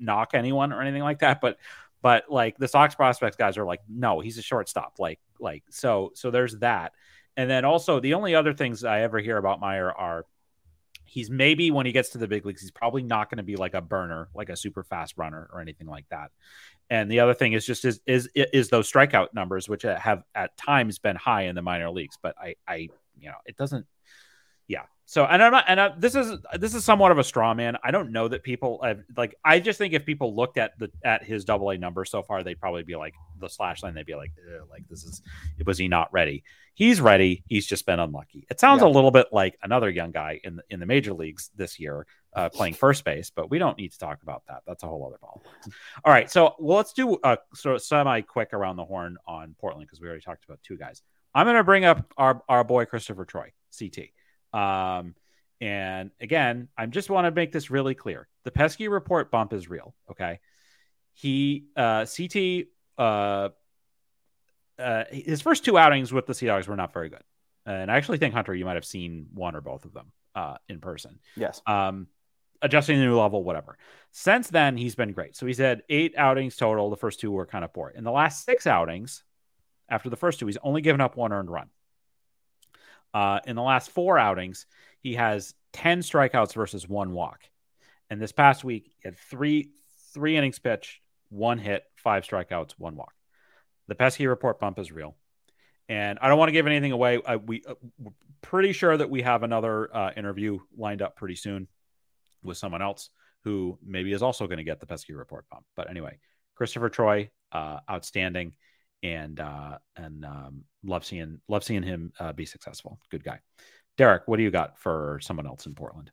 knock anyone or anything like that but but like the Sox prospects guys are like no he's a shortstop like like so so there's that and then also the only other things I ever hear about Mayer are He's maybe when he gets to the big leagues, he's probably not going to be like a burner, like a super fast runner or anything like that. And the other thing is just is is is those strikeout numbers, which have at times been high in the minor leagues, but I I you know it doesn't. Yeah. So and I'm not and I, this is this is somewhat of a straw man. I don't know that people have, like. I just think if people looked at the at his double A number so far, they'd probably be like the slash line. They'd be like, like this is was he not ready? He's ready. He's just been unlucky. It sounds yeah. a little bit like another young guy in the, in the major leagues this year uh, playing first base, but we don't need to talk about that. That's a whole other ball. All right, so well, let's do a sort of semi quick around the horn on Portland because we already talked about two guys. I'm going to bring up our our boy Christopher Troy, CT. Um, and again, I just want to make this really clear: the pesky report bump is real. Okay, he uh, CT uh, uh, his first two outings with the Sea Dogs were not very good, and I actually think Hunter, you might have seen one or both of them uh, in person. Yes. Um, adjusting the new level, whatever. Since then, he's been great. So he's had eight outings total. The first two were kind of poor. In the last six outings, after the first two, he's only given up one earned run. Uh, in the last four outings, he has 10 strikeouts versus one walk. And this past week, he had three three innings pitched, one hit, five strikeouts, one walk. The pesky report bump is real. And I don't want to give anything away. I, we, uh, we're pretty sure that we have another uh, interview lined up pretty soon with someone else who maybe is also going to get the pesky report bump. But anyway, Christopher Troy, uh, outstanding, and uh, and um, love seeing love seeing him uh, be successful. Good guy. Derek, what do you got for someone else in Portland?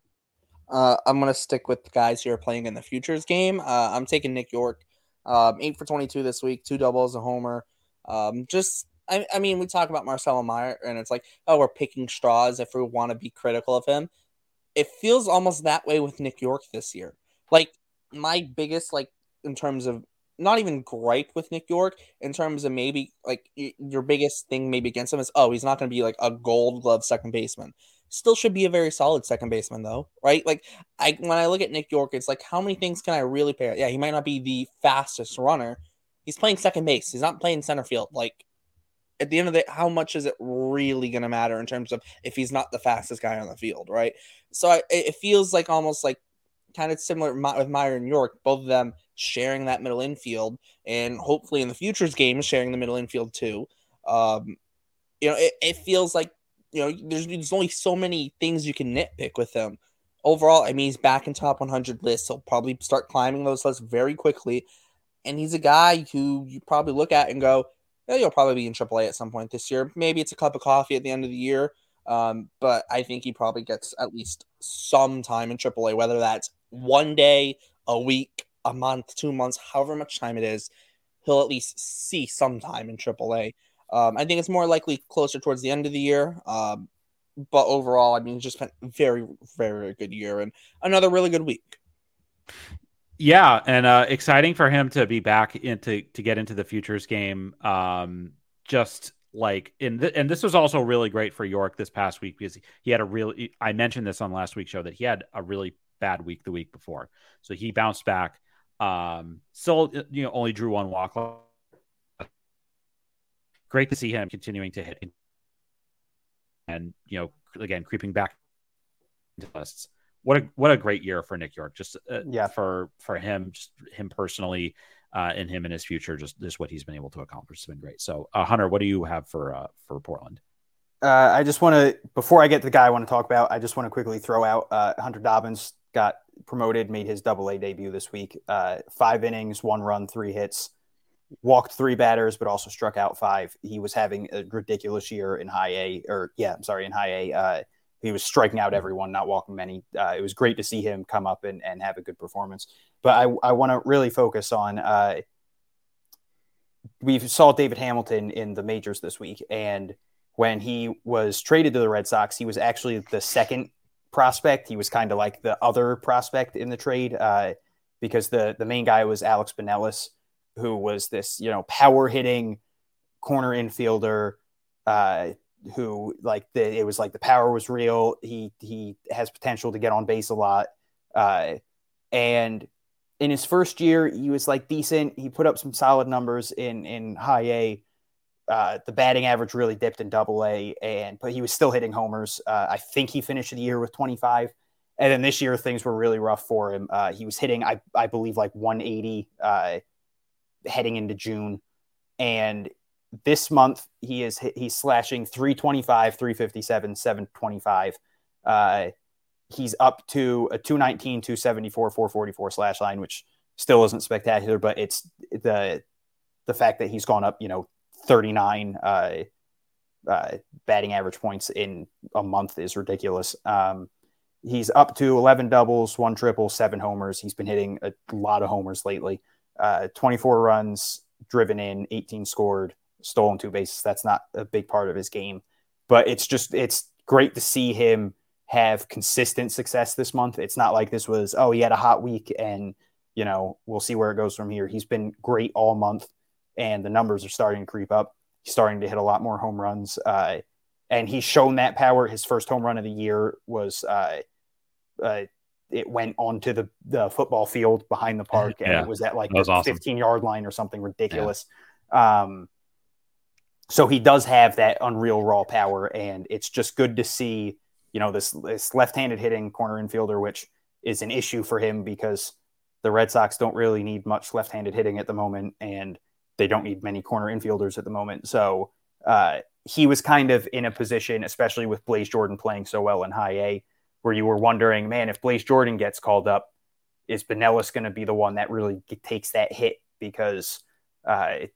Uh, I'm gonna stick with the guys who are playing in the futures game. Uh, I'm taking Nick Yorke, um, eight for 22 this week, two doubles, a homer. Um, just I, I mean, we talk about Marcelo Mayer, and it's like, oh, we're picking straws if we want to be critical of him. It feels almost that way with Nick Yorke this year. Like my biggest, like in terms of not even gripe with Nick Yorke in terms of maybe like your biggest thing maybe against him is, oh, he's not going to be like a Gold Glove second baseman. Still should be a very solid second baseman though, right? Like I when I look at Nick Yorke, it's like how many things can I really pair? Yeah, he might not be the fastest runner. He's playing second base. He's not playing center field. Like at the end of the day, how much is it really going to matter in terms of if he's not the fastest guy on the field, right? So I, it feels like almost like kind of similar with Mayer and Yorke, both of them sharing that middle infield, and hopefully in the futures game sharing the middle infield too. Um, you know, it, it feels like you know there's, there's only so many things you can nitpick with him. Overall, I mean, he's back in top 100 lists. He'll probably start climbing those lists very quickly, and he's a guy who you probably look at and go, you'll probably be in AAA at some point this year. Maybe it's a cup of coffee at the end of the year, um, but I think he probably gets at least some time in AAA, whether that's one day, a week, a month, two months, however much time it is. He'll at least see some time in AAA. Um, I think it's more likely closer towards the end of the year. Um, but overall, I mean, just been very, very, good year and another really good week. Yeah, and uh, exciting for him to be back into to get into the futures game. Um, just like in the, and this was also really great for Yorke this past week because he had a really I mentioned this on last week's show that he had a really bad week the week before, so he bounced back. Um, still, you know, only drew one walk. Great to see him continuing to hit, and you know, again creeping back into lists what a what a great year for Nick Yorke. Just uh, yeah, for for him, just him personally, uh, and him in his future. Just just what he's been able to accomplish has been great. So, uh, Hunter, what do you have for uh, for Portland? Uh, I just want to before I get to the guy I want to talk about, I just want to quickly throw out uh, Hunter Dobbins got promoted, made his Double A debut this week. Uh, five innings, one run, three hits, walked three batters, but also struck out five. He was having a ridiculous year in High A, or yeah, I'm sorry, in High A. Uh, he was striking out everyone, not walking many. Uh, it was great to see him come up and, and have a good performance. But I, I want to really focus on. Uh, we saw David Hamilton in the majors this week, and when he was traded to the Red Sox, he was actually the second prospect. He was kind of like the other prospect in the trade uh, because the the main guy was Alex Binelas, who was this you know power hitting corner infielder. Uh, who like the, it was like the power was real. He he has potential to get on base a lot, uh, and in his first year he was like decent. He put up some solid numbers in in high A. Uh, the batting average really dipped in double A, and but he was still hitting homers. Uh, I think he finished the year with 25. And then this year things were really rough for him. Uh, he was hitting, I, I believe, like 180 uh, heading into June, and this month he is he's slashing 325, 357, 725. Uh, he's up to a 219, 274, 444 slash line, which still isn't spectacular, but it's the the fact that he's gone up, you know, 39 uh, uh, batting average points in a month is ridiculous. Um, he's up to 11 doubles, one triple, seven homers. He's been hitting a lot of homers lately. Uh, 24 runs driven in, 18 scored, stolen two bases. That's not a big part of his game, but it's just, it's great to see him have consistent success this month. It's not like this was, oh, he had a hot week and, you know, we'll see where it goes from here. He's been great all month and the numbers are starting to creep up. He's starting to hit a lot more home runs. Uh, and he's shown that power. His first home run of the year was uh, uh, it went onto the, the football field behind the park, and yeah, it was at like the awesome. 15 yard line or something ridiculous. Yeah. Um, so he does have that unreal raw power, and it's just good to see, you know, this this left handed hitting corner infielder, which is an issue for him because the Red Sox don't really need much left handed hitting at the moment, and they don't need many corner infielders at the moment. So uh, he was kind of in a position, especially with Blaze Jordan playing so well in high A, where you were wondering, man, if Blaze Jordan gets called up, is Binelas going to be the one that really takes that hit? Because uh,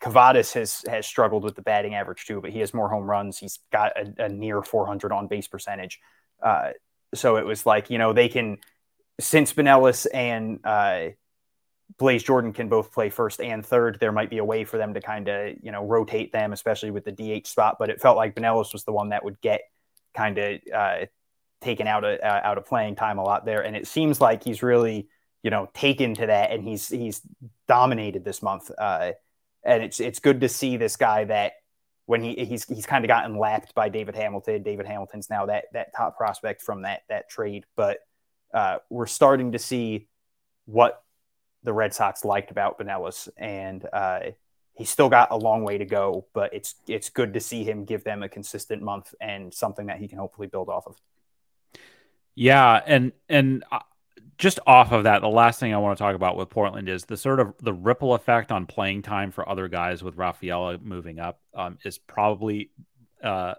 Kavadas has has struggled with the batting average too, but he has more home runs. He's got a, a near 400 on base percentage. Uh, so it was like you know they can since Binelas and uh, Blaze Jordan can both play first and third. There might be a way for them to kind of, you know, rotate them, especially with the DH spot. But it felt like Binelas was the one that would get kind of uh, taken out of uh, out of playing time a lot there. And it seems like he's really, you know, taken to that, and he's he's dominated this month. Uh, and it's it's good to see this guy that when he he's he's kind of gotten lapped by David Hamilton. David Hamilton's now that that top prospect from that that trade, but uh, we're starting to see what the Red Sox liked about Binelas, and uh, he's still got a long way to go. But it's it's good to see him give them a consistent month and something that he can hopefully build off of. Yeah, and and uh, just off of that, the last thing I want to talk about with Portland is the sort of the ripple effect on playing time for other guys with Rafaela moving up um, is probably. Uh,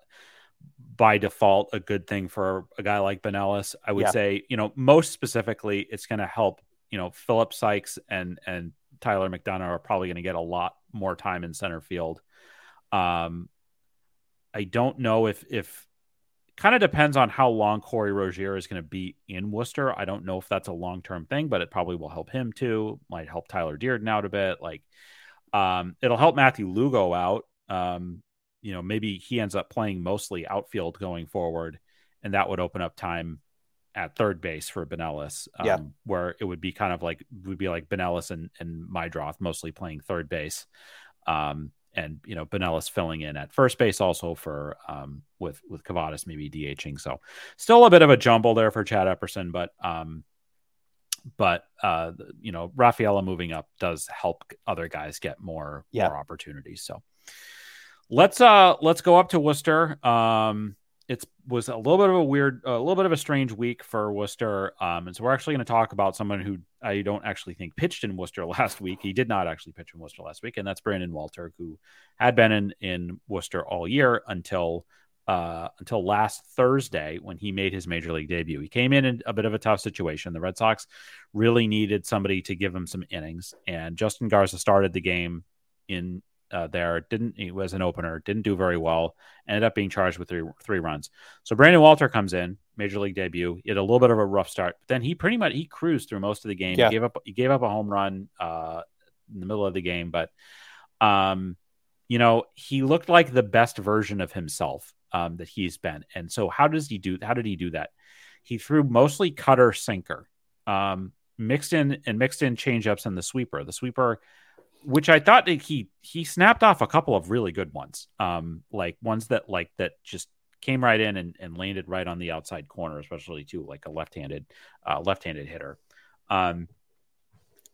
by default, a good thing for a guy like Binelas. I would yeah. say, you know, most specifically, it's going to help you know, Phillip Sikes and and Tyler McDonough are probably going to get a lot more time in center field. Um, I don't know if if kind of depends on how long Corey Rogere is going to be in Worcester. I don't know if that's a long term thing, but it probably will help him too. Might help Tyler Dearden out a bit. Like, um, it'll help Matthew Lugo out. Um, you know, maybe he ends up playing mostly outfield going forward, and that would open up time at third base for Binelas, um, yeah. where it would be kind of like would be like Binelas and and Meidroth mostly playing third base, um, and you know Binelas filling in at first base also for um, with with Kavadas maybe DHing. So still a bit of a jumble there for Chad Epperson, but um, but uh, you know Rafaela moving up does help other guys get more yeah. more opportunities. So let's uh let's go up to Worcester. Um, it was a little bit of a weird, a little bit of a strange week for Worcester. Um, and so we're actually going to talk about someone who I don't actually think pitched in Worcester last week. He did not actually pitch in Worcester last week, and that's Brandon Walter, who had been in in Worcester all year until uh, until last Thursday when he made his major league debut. He came in in a bit of a tough situation. The Red Sox really needed somebody to give him some innings, and Justin Garza started the game in uh, there. Didn't he was an opener, didn't do very well. Ended up being charged with three three runs. So Brandon Walter comes in, major league debut. He had a little bit of a rough start, but then he pretty much he cruised through most of the game. Yeah. He gave up he gave up a home run uh, in the middle of the game, but um, you know he looked like the best version of himself um, that he's been. And so how does he do? How did he do that? He threw mostly cutter sinker. Um, mixed in and mixed in changeups and the sweeper. The sweeper which I thought he he snapped off a couple of really good ones, um, like ones that like that just came right in and, and landed right on the outside corner, especially to like a left-handed uh, left-handed hitter. Um,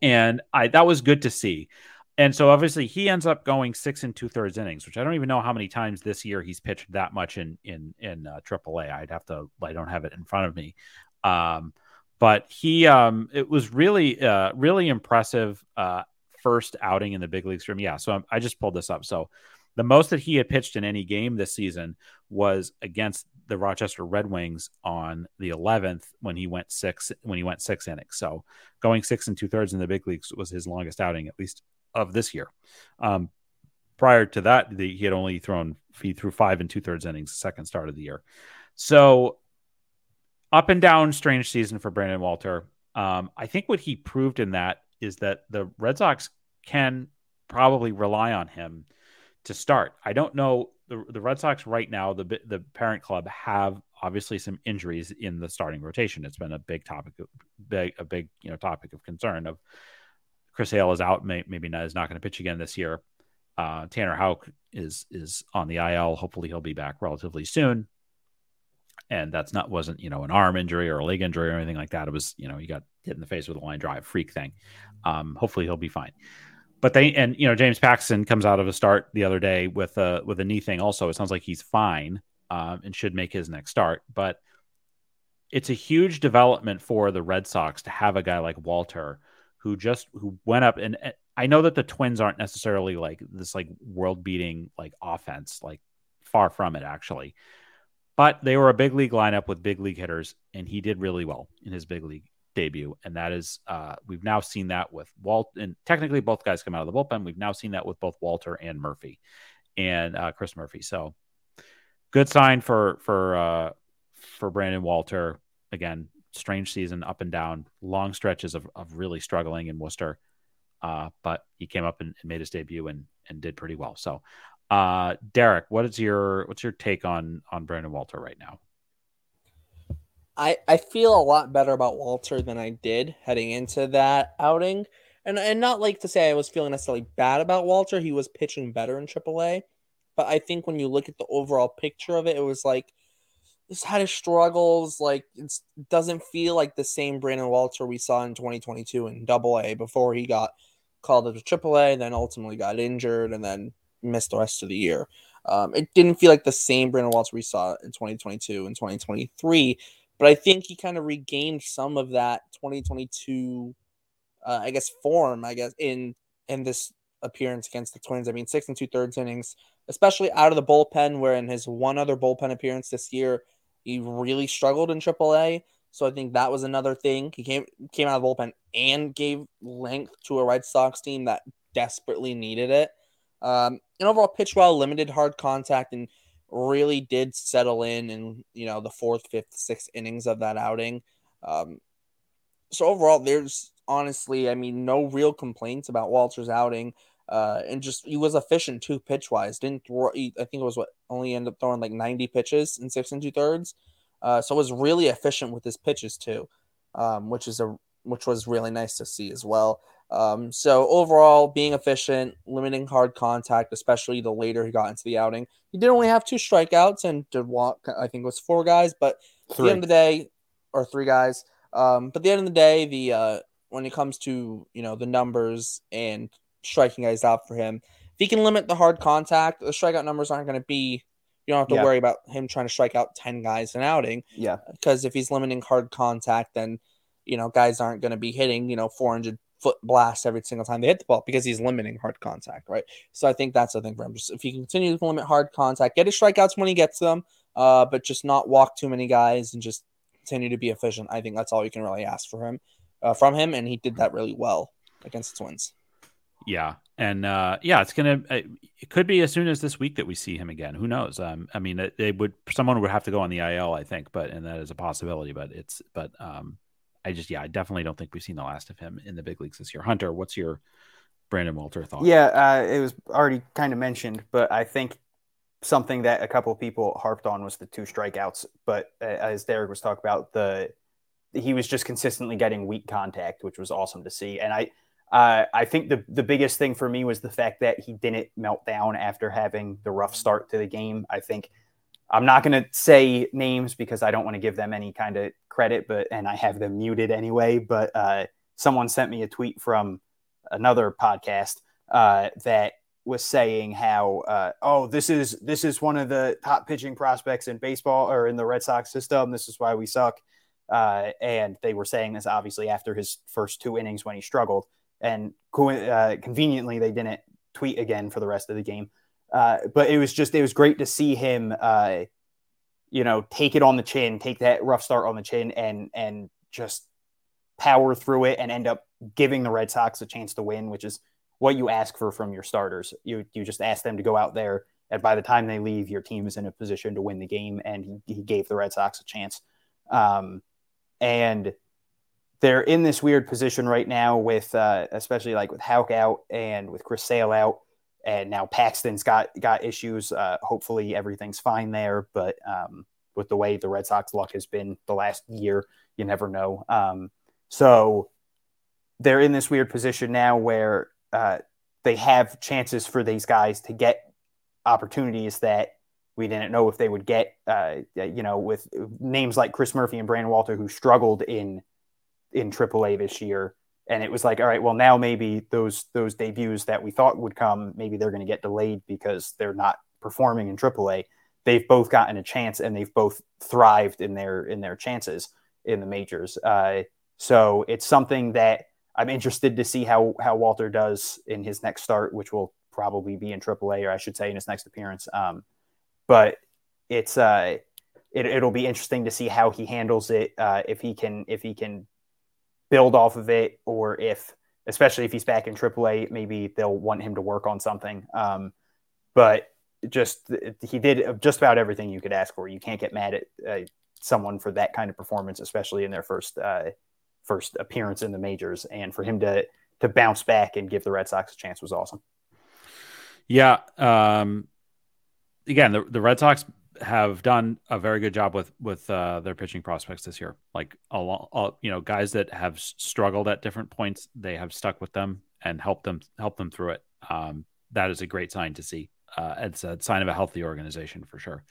and I that was good to see. And so obviously he ends up going six and two thirds innings, which I don't even know how many times this year he's pitched that much in in in uh, AAA. I'd have to I don't have it in front of me. Um, but he, um, it was really, uh, really impressive uh, first outing in the big leagues for him. Yeah, so I'm, I just pulled this up. So the most that he had pitched in any game this season was against the Rochester Red Wings on the 11th when he went six when he went six innings. So going six and two thirds in the big leagues was his longest outing, at least of this year. Um, prior to that, the, he had only thrown he threw five and two thirds innings, second start of the year. So up and down, strange season for Brandon Walter. Um, I think what he proved in that is that the Red Sox can probably rely on him to start. I don't know the, the Red Sox right now, the the parent club have obviously some injuries in the starting rotation. It's been a big topic, big a big you know topic of concern. Of Chris Sale is out, may, maybe not is not going to pitch again this year. Uh, Tanner Houck is is on the IL. Hopefully, he'll be back relatively soon. And that's not wasn't you know an arm injury or a leg injury or anything like that. It was you know he got hit in the face with a line drive freak thing. Um, hopefully, he'll be fine but they and you know James Paxton comes out of a start the other day with a with a knee thing. Also, it sounds like he's fine um, and should make his next start. But it's a huge development for the Red Sox to have a guy like Walter who just who went up and I know that the Twins aren't necessarily like this like world beating like offense, like far from it actually. But they were a big league lineup with big league hitters, and he did really well in his big league debut, and that is uh, we've now seen that with Walt and technically both guys come out of the bullpen. We've now seen that with both Walter and Murphy, and uh, Chris Murphy. So good sign for for uh, for Brandon Walter. Again, strange season, up and down, long stretches of, of really struggling in Worcester, uh, but he came up and, and made his debut and and did pretty well. So, uh, Derek, what is your what's your take on on Brandon Walter right now? I, I feel a lot better about Walter than I did heading into that outing. And and not like to say I was feeling necessarily bad about Walter. He was pitching better in AAA. But I think when you look at the overall picture of it, it was like he's had his struggles. Like it doesn't feel like the same Brandon Walter we saw in 2022 in Double A before he got called up to AAA, then ultimately got injured and then missed the rest of the year. Um, it didn't feel like the same Brandon Walter we saw in 2022 and 2023 but I think he kind of regained some of that 2022, uh, I guess, form. I guess in in this appearance against the Twins. I mean, six and two thirds innings, especially out of the bullpen. Where in his one other bullpen appearance this year, he really struggled in AAA. So I think that was another thing. He came came out of the bullpen and gave length to a Red Sox team that desperately needed it. Um, and overall, pitch well, limited hard contact, and really did settle in in you know the fourth, fifth, sixth innings of that outing. Um, so overall, there's honestly, I mean, no real complaints about Walter's outing. Uh, and just he was efficient too pitch wise. Didn't throw, I think it was what only ended up throwing like 90 pitches in six and two thirds. Uh, so was really efficient with his pitches too, um, which is a which was really nice to see as well. Um, so overall, being efficient, limiting hard contact, especially the later he got into the outing. He did only have two strikeouts and did walk, I think it was four guys, but three. at the end of the day, or three guys. Um, but at the end of the day, the uh, when it comes to you know the numbers and striking guys out for him, if he can limit the hard contact, the strikeout numbers aren't going to be. You don't have to yeah. worry about him trying to strike out ten guys an outing. Yeah, because if he's limiting hard contact, then you know guys aren't going to be hitting you know 400 foot blast every single time they hit the ball because he's limiting hard contact, right? So I think that's the thing for him. Just if he continue to limit hard contact, get his strikeouts when he gets them, uh, but just not walk too many guys and just continue to be efficient. I think that's all you can really ask for him, uh, from him, and he did that really well against the Twins. Yeah, and uh, yeah, it's gonna. Uh, it could be as soon as this week that we see him again. Who knows? Um, I mean, they would. Someone would have to go on the IL, I think, but and that is a possibility. But it's. But um, I just, yeah, I definitely don't think we've seen the last of him in the big leagues this year. Hunter, what's your Brandon Walter thought? Yeah, uh, it was already kind of mentioned, but I think something that a couple of people harped on was the two strikeouts. But uh, as Derek was talking about, the he was just consistently getting weak contact, which was awesome to see. And I, uh, I think the the biggest thing for me was the fact that he didn't melt down after having the rough start to the game. I think I'm not going to say names because I don't want to give them any kind of credit, but and I have them muted anyway. But uh, someone sent me a tweet from another podcast uh, that was saying how uh, oh this is this is one of the top pitching prospects in baseball or in the Red Sox system. This is why we suck. Uh, and they were saying this obviously after his first two innings when he struggled. And uh, conveniently, they didn't tweet again for the rest of the game. Uh, but it was just, it was great to see him, uh, you know, take it on the chin, take that rough start on the chin, and and just power through it and end up giving the Red Sox a chance to win, which is what you ask for from your starters. You you just ask them to go out there, and by the time they leave, your team is in a position to win the game. And he, he gave the Red Sox a chance. Um, and they're in this weird position right now with, uh, especially like with Houck out and with Chris Sale out, and now Paxton's got got issues. Uh, hopefully everything's fine there, but um, with the way the Red Sox luck has been the last year, you never know. Um, so they're in this weird position now where uh, they have chances for these guys to get opportunities that we didn't know if they would get. Uh, you know, with names like Chris Murphy and Brandon Walter who struggled in in AAA this year, and it was like, all right, well now maybe those those debuts that we thought would come, maybe they're going to get delayed because they're not performing in AAA. They've both gotten a chance and they've both thrived in their in their chances in the majors. Uh, so it's something that I'm interested to see how how Walter does in his next start, which will probably be in AAA, or I should say, in his next appearance. Um, but it's uh, it, will be interesting to see how he handles it. Uh, if he can if he can build off of it, or if especially if he's back in AAA, maybe they'll want him to work on something. Um, but just he did just about everything you could ask for. You can't get mad at uh, someone for that kind of performance, especially in their first uh, first appearance in the majors, and for him to to bounce back and give the Red Sox a chance was awesome. Yeah. Um, again, the, the Red Sox have done a very good job with with uh, their pitching prospects this year. Like a lot, you know, guys that have struggled at different points, they have stuck with them and helped them help them through it. Um, that is a great sign to see. Uh, it's a sign of a healthy organization for sure.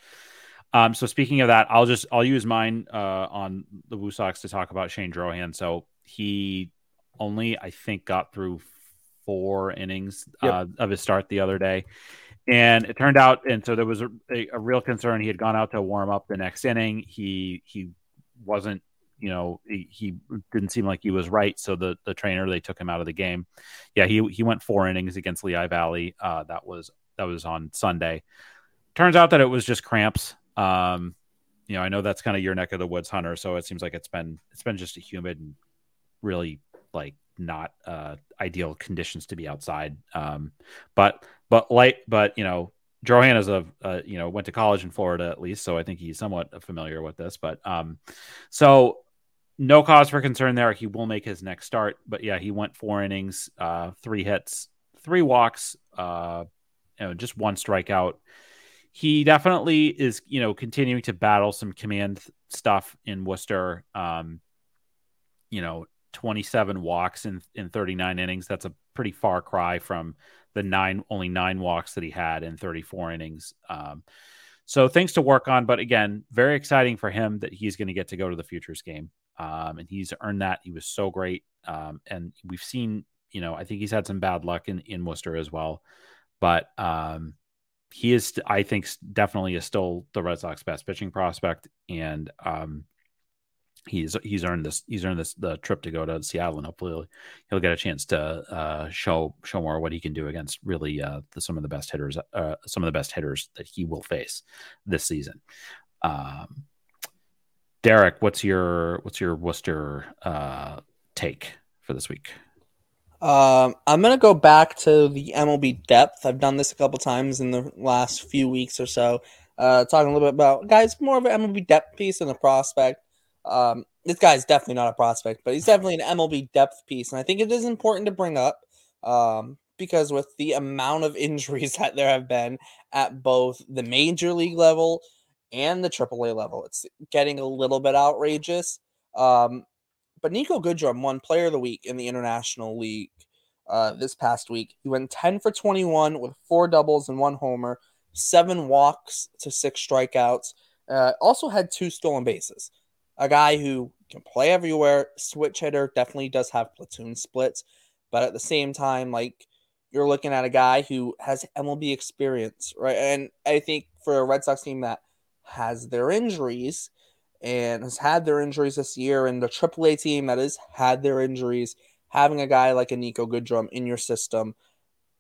Um, so speaking of that, I'll just I'll use mine uh, on the Woo Sox to talk about Shane Drohan. So he only I think got through four innings yep. uh, of his start the other day, and it turned out, and so there was a, a, a, real concern. He had gone out to warm up the next inning. He he wasn't, you know, he, he didn't seem like he was right. So the the trainer they took him out of the game. Yeah, he he went four innings against Lehigh Valley. Uh, that was that was on Sunday. Turns out that it was just cramps. Um, you know, I know that's kind of your neck of the woods, Hunter. So it seems like it's been it's been just a humid and really like not uh, ideal conditions to be outside. Um, but but light, but you know, Drohan is a uh, you know went to college in Florida at least, so I think he's somewhat familiar with this. But um, so no cause for concern there. He will make his next start, but yeah, he went four innings, uh, three hits, three walks, uh, you know, just one strikeout he definitely is, you know, continuing to battle some command stuff in Worcester. Um, you know, 27 walks in, in 39 innings. That's a pretty far cry from the nine, only nine walks that he had in 34 innings. Um, so things to work on, but again, very exciting for him that he's going to get to go to the futures game. Um, and he's earned that. He was so great. Um, and we've seen, you know, I think he's had some bad luck in, in Worcester as well, but, um, he is, I think, definitely is still the Red Sox best pitching prospect, and um, he's he's earned this he's earned this the trip to go to Seattle, and hopefully he'll, get a chance to uh, show show more what he can do against really uh, the, some of the best hitters, uh, some of the best hitters that he will face this season. Um, Derek, what's your what's your Worcester uh, take for this week? Um, I'm gonna go back to the MLB depth. I've done this a couple times in the last few weeks or so. Uh, talking a little bit about guys, more of an MLB depth piece than a prospect. Um, this guy's definitely not a prospect, but he's definitely an MLB depth piece, and I think it is important to bring up um, because with the amount of injuries that there have been at both the major league level and the AAA level, it's getting a little bit outrageous. Um, but Niko Goodrum won Player of the Week in the International League uh, this past week. He went 10 for 21 with four doubles and one homer, seven walks to six strikeouts. Uh, also had two stolen bases. A guy who can play everywhere, switch hitter, definitely does have platoon splits, but at the same time, like you're looking at a guy who has MLB experience, right? And I think for a Red Sox team that has their injuries, and has had their injuries this year, and the AAA team that has had their injuries, having a guy like a Niko Goodrum in your system,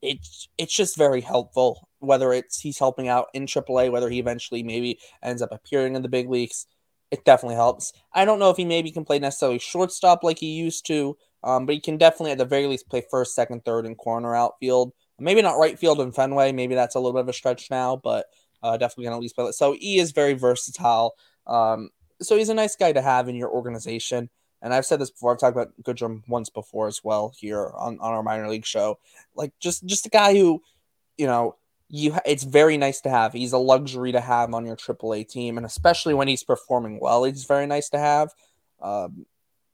it's it's just very helpful. Whether it's he's helping out in AAA, whether he eventually maybe ends up appearing in the big leagues, it definitely helps. I don't know if he maybe can play necessarily shortstop like he used to, um, but he can definitely at the very least play first, second, third, and corner outfield. Maybe not right field and Fenway. Maybe that's a little bit of a stretch now, but uh, definitely can at least play. It. So he is very versatile. Um, so he's a nice guy to have in your organization. And I've said this before. I've talked about Goodrum once before as well here on, on our minor league show. Like just just a guy who, you know, you it's very nice to have. He's a luxury to have on your AAA team, and especially when he's performing well, he's very nice to have. Um,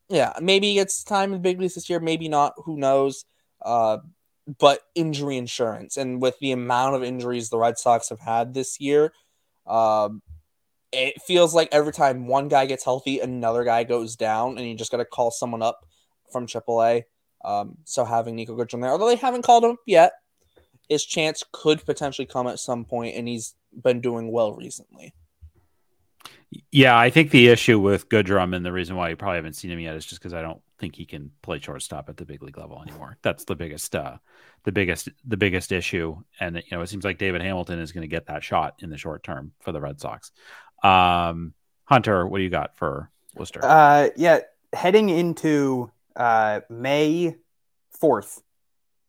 yeah, maybe it's time in the big leagues this year. Maybe not. Who knows? Uh, but injury insurance, and with the amount of injuries the Red Sox have had this year, um, it feels like every time one guy gets healthy, another guy goes down, and you just got to call someone up from AAA. Um, so having Niko Goodrum there, although they haven't called him up yet, his chance could potentially come at some point, and he's been doing well recently. Yeah, I think the issue with Goodrum and the reason why you probably haven't seen him yet is just because I don't think he can play shortstop at the big league level anymore. That's the biggest, uh, the biggest, the biggest issue. And you know, it seems like David Hamilton is going to get that shot in the short term for the Red Sox. Um, Hunter, what do you got for Worcester? Uh, yeah, heading into uh, May 4th,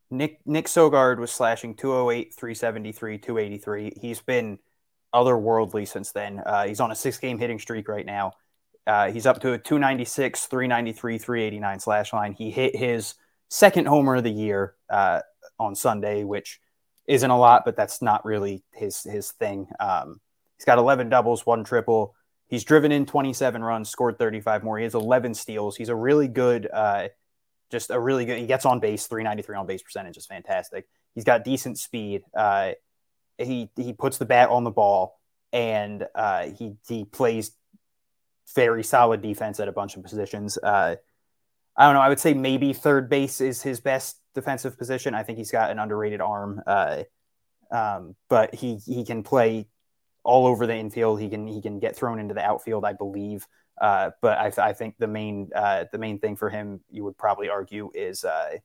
Nick Nick Sogard was slashing 208, 373, 283. He's been otherworldly since then. Uh, he's on a six game hitting streak right now. Uh, he's up to a 296, 393, 389 slash line. He hit his second homer of the year uh, on Sunday, which isn't a lot, but that's not really his his thing. Um, He's got 11 doubles, one triple. He's driven in 27 runs, scored 35 more. He has 11 steals. He's a really good, uh, just a really good. He gets on base, 393 on base percentage is fantastic. He's got decent speed. Uh, he he puts the bat on the ball, and uh, he he plays very solid defense at a bunch of positions. Uh, I don't know. I would say maybe third base is his best defensive position. I think he's got an underrated arm, uh, um, but he he can play all over the infield. He can he can get thrown into the outfield, I believe. Uh, but I, I, think the main uh, the main thing for him, you would probably argue, is uh,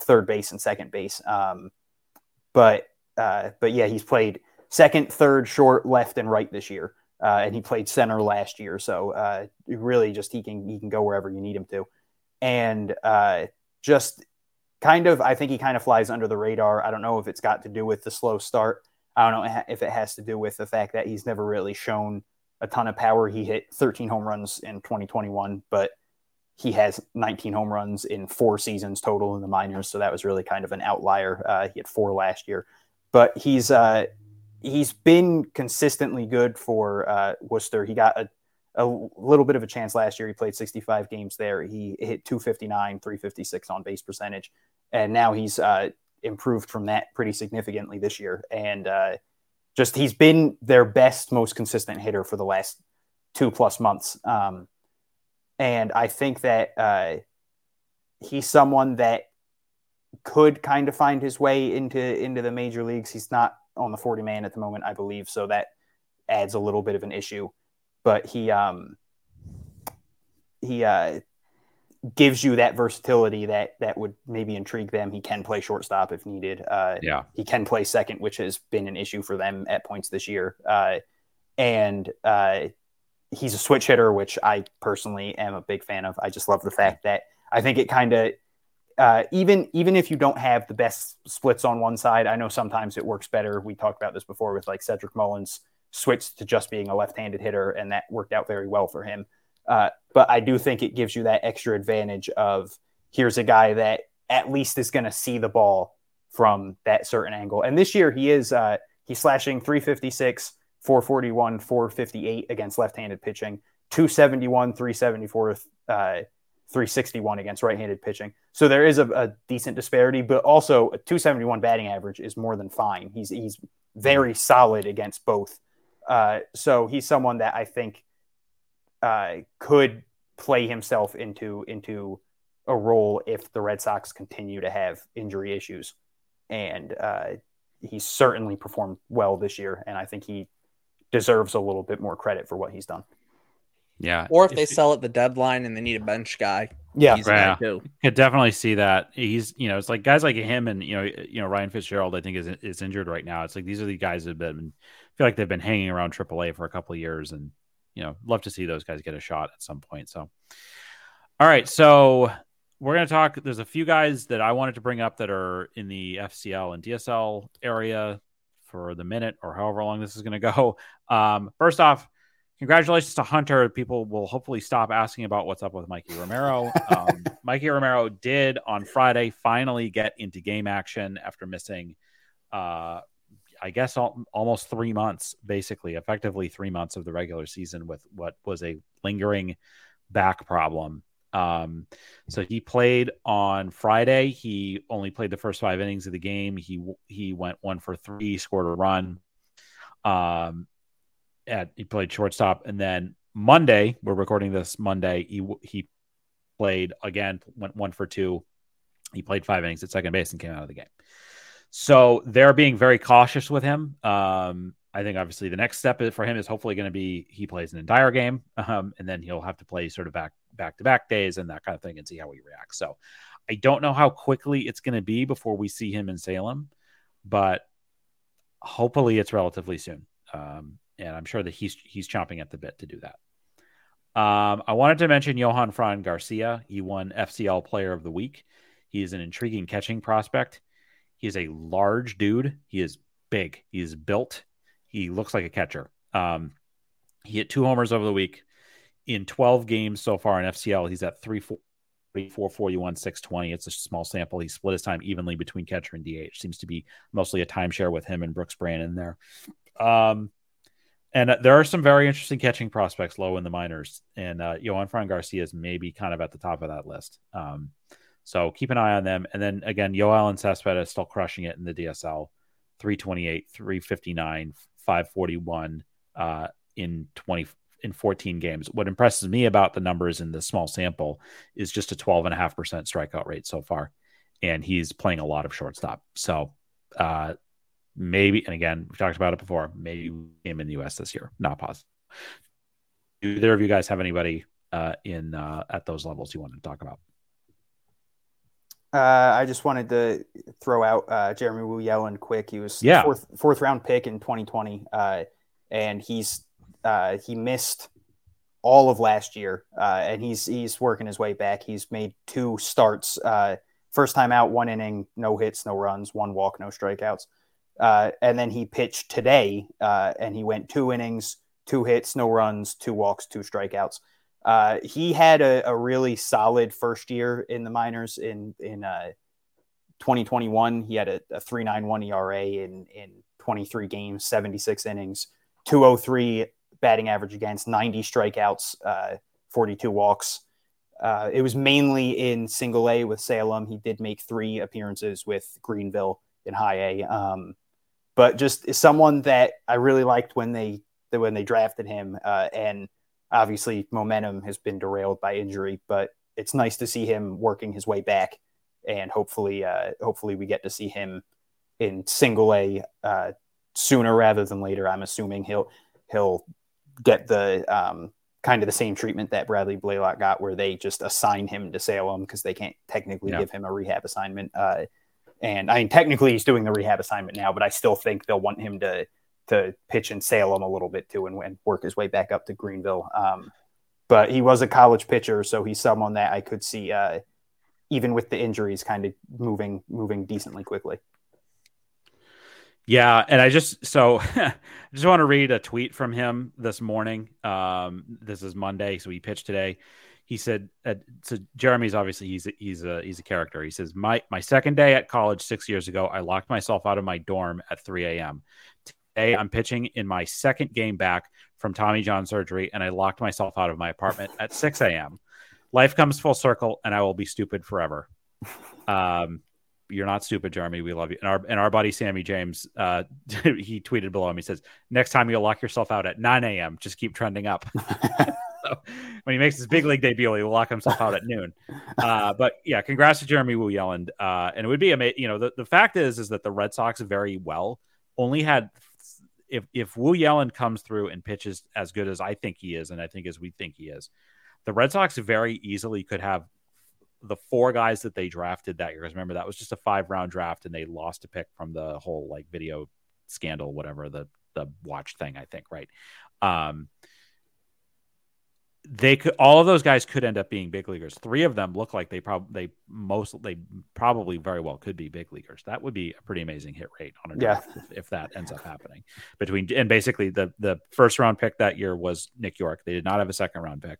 third base and second base. Um, but uh, but yeah, he's played second, third, short, left, and right this year, uh, and he played center last year. So really, just he can he can go wherever you need him to, and just kind of I think he kind of flies under the radar. I don't know if it's got to do with the slow start. I don't know if it has to do with the fact that he's never really shown a ton of power. He hit 13 home runs in 2021, but he has 19 home runs in four seasons total in the minors. So that was really kind of an outlier. Uh, he had four last year, but he's uh, he's been consistently good for uh, Worcester. He got a, a little bit of a chance last year. He played 65 games there. He hit 259, 356 on base percentage, and now he's uh, improved from that pretty significantly this year. And uh, just he's been their best, most consistent hitter for the last two plus months. Um, and I think that uh, he's someone that could kind of find his way into into the major leagues. He's not on the 40 man at the moment, I believe, so that adds a little bit of an issue. But he um he uh gives you that versatility that that would maybe intrigue them. He can play shortstop if needed. Uh, yeah, he can play second, which has been an issue for them at points this year. Uh, and uh, he's a switch hitter, which I personally am a big fan of. I just love the fact that I think it kind of uh, even even if you don't have the best splits on one side, I know sometimes it works better. We talked about this before with like Cedric Mullins switched to just being a left-handed hitter, and that worked out very well for him. Uh, but I do think it gives you that extra advantage of here's a guy that at least is going to see the ball from that certain angle. And this year he is uh, he's slashing 356, 441, 458 against left-handed pitching, 271, 374, uh, 361 against right-handed pitching. So there is a, a, decent disparity, but also a 271 batting average is more than fine. He's he's very solid against both. Uh, so he's someone that I think uh, could play himself into into a role if the Red Sox continue to have injury issues. And uh, he's certainly performed well this year, and I think he deserves a little bit more credit for what he's done. Yeah. Or if they sell at the deadline and they need a bench guy, Yeah, he's Yeah. too. could definitely see that. He's, you know, it's like guys like him and you know, you know Ryan Fitzgerald. I think is is injured right now. It's like these are the guys that have been feel like they've been hanging around AAA for a couple of years, and you know, love to see those guys get a shot at some point. So, all right, so we're gonna talk. There's a few guys that I wanted to bring up that are in the FCL and DSL area for the minute or however long this is gonna go. Um, first off. Congratulations to Hunter. People will hopefully stop asking about what's up with Mikey Romero. Um, Mikey Romero did on Friday finally get into game action after missing, uh, I guess, al- almost three months, basically, effectively three months of the regular season with what was a lingering back problem. Um, so he played on Friday. He only played the first five innings of the game. He he went one for three, scored a run. Um, at he played shortstop, and then Monday we're recording this Monday. He he played again, went one for two. He played five innings at second base and came out of the game. So they're being very cautious with him. Um, I think obviously the next step for him is hopefully going to be he plays an entire game, um, and then he'll have to play sort of back back to back days and that kind of thing, and see how he reacts. So I don't know how quickly it's going to be before we see him in Salem, but hopefully it's relatively soon. Um, and I'm sure that he's he's chomping at the bit to do that. Um, I wanted to mention Johanfran Garcia. He won FCL Player of the Week. He is an intriguing catching prospect. He is a large dude. He is big. He is built. He looks like a catcher. Um, he hit two homers over the week in 12 games so far in FCL. He's at 340, 441, 620. It's a small sample. He split his time evenly between catcher and DH. Seems to be mostly a timeshare with him and Brooks Brannon there. Um, and uh, there are some very interesting catching prospects low in the minors, and uh, Johanfran Garcia is maybe kind of at the top of that list. Um, so keep an eye on them. And then again, Yoeilin Cespedes is still crushing it in the DSL, 328, 359, 541 uh, in 20 in 14 games. What impresses me about the numbers in the small sample is just a 12.5% strikeout rate so far. And he's playing a lot of shortstop. So uh, maybe, and again, we've talked about it before, maybe him in the US this year. Not positive. Do either of you guys have anybody uh, in uh, at those levels you want to talk about? Uh, I just wanted to throw out uh, Jeremy Wu Yelland quick. He was Yeah. fourth fourth round pick in 2020, uh, and he's uh, he missed all of last year, uh, and he's he's working his way back. He's made two starts. Uh, first time out, one inning, no hits, no runs, one walk, no strikeouts. Uh, and then he pitched today, uh, and he went two innings, two hits, no runs, two walks, two strikeouts. Uh, he had a, a really solid first year in the minors in in uh, 2021. He had a, a 3.91 ERA in in 23 games, 76 innings, 203 batting average against, 90 strikeouts, uh, 42 walks. Uh, it was mainly in single A with Salem. He did make three appearances with Greenville in high A. Um, but just someone that I really liked when they when they drafted him, uh, and obviously momentum has been derailed by injury. But it's nice to see him working his way back, and hopefully, uh, hopefully we get to see him in single A uh, sooner rather than later. I'm assuming he'll he'll get the um, kind of the same treatment that Bradley Blalock got, where they just assign him to Salem because they can't technically Yeah. give him a rehab assignment. Uh, and I mean, technically he's doing the rehab assignment now, but I still think they'll want him to to pitch in Salem a little bit too and, and work his way back up to Greenville. Um, but he was a college pitcher, so he's someone that I could see, uh, even with the injuries, kind of moving moving decently quickly. Yeah, and I just so I just want to read a tweet from him this morning. Um, this is Monday, so he pitched today. He said, uh, "So Jeremy's obviously he's a, he's a he's a character." He says, "My my second day at college six years ago, I locked myself out of my dorm at 3 a.m. Today, I'm pitching in my second game back from Tommy John surgery, and I locked myself out of my apartment at 6 a.m. Life comes full circle, and I will be stupid forever." Um, you're not stupid, Jeremy. We love you. And our and our buddy Sammy James, uh, he tweeted below him. He says, "Next time you'll lock yourself out at 9 a.m. Just keep trending up." so when he makes his big league debut, he will lock himself out at noon. Uh, but yeah, congrats to Jeremy Wu Yelland. Uh, and it would be amazing. You know, the, the fact is, is that the Red Sox very well only had if if Wu Yelland comes through and pitches as good as I think he is, and I think as we think he is, the Red Sox very easily could have the four guys that they drafted that year. Because remember that was just a five round draft, and they lost a pick from the whole like video scandal, whatever the the watch thing. I think right. Um, they could all of those guys could end up being big leaguers. Three of them look like they probably they most they probably very well could be big leaguers. That would be a pretty amazing hit rate on a draft yeah. if, if, that ends up happening. Between and basically the the first round pick that year was Nick Yorke. They did not have a second round pick.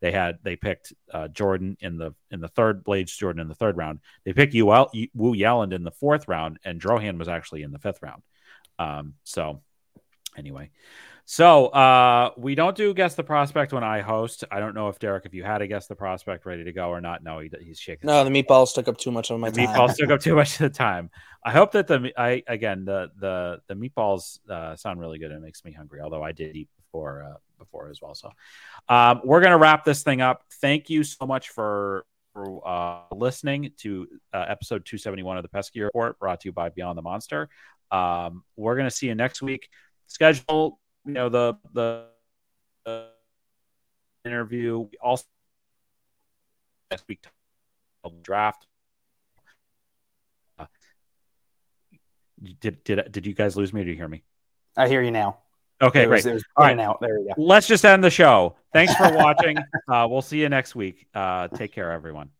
They had they picked uh, Jordan in the in the third Blaze Jordan in the third round. They picked you out Wu Yelland in the fourth round, and Drohan was actually in the fifth round. Um, so anyway, so uh, we don't do guess the prospect when I host. I don't know if Derek, if you had a guess the prospect ready to go or not. No, he, he's shaking. No, the meatballs took up too much of my the time. Meatballs took up too much of the time. I hope that the I again the the the meatballs uh, sound really good. It makes me hungry. Although I did eat before uh, before as well. So um, we're gonna wrap this thing up. Thank you so much for for uh, listening to uh, episode 271 of the Pesky Report, brought to you by Beyond the Monster. Um, we're gonna see you next week. Schedule, you know, the the, the interview. We also next week draft. Uh, did did did you guys lose me? or Did you hear me? I hear you now. Okay, great. Was, All right. Out. There we go. Let's just end the show. Thanks for watching. uh, we'll see you next week. Uh, take care, everyone.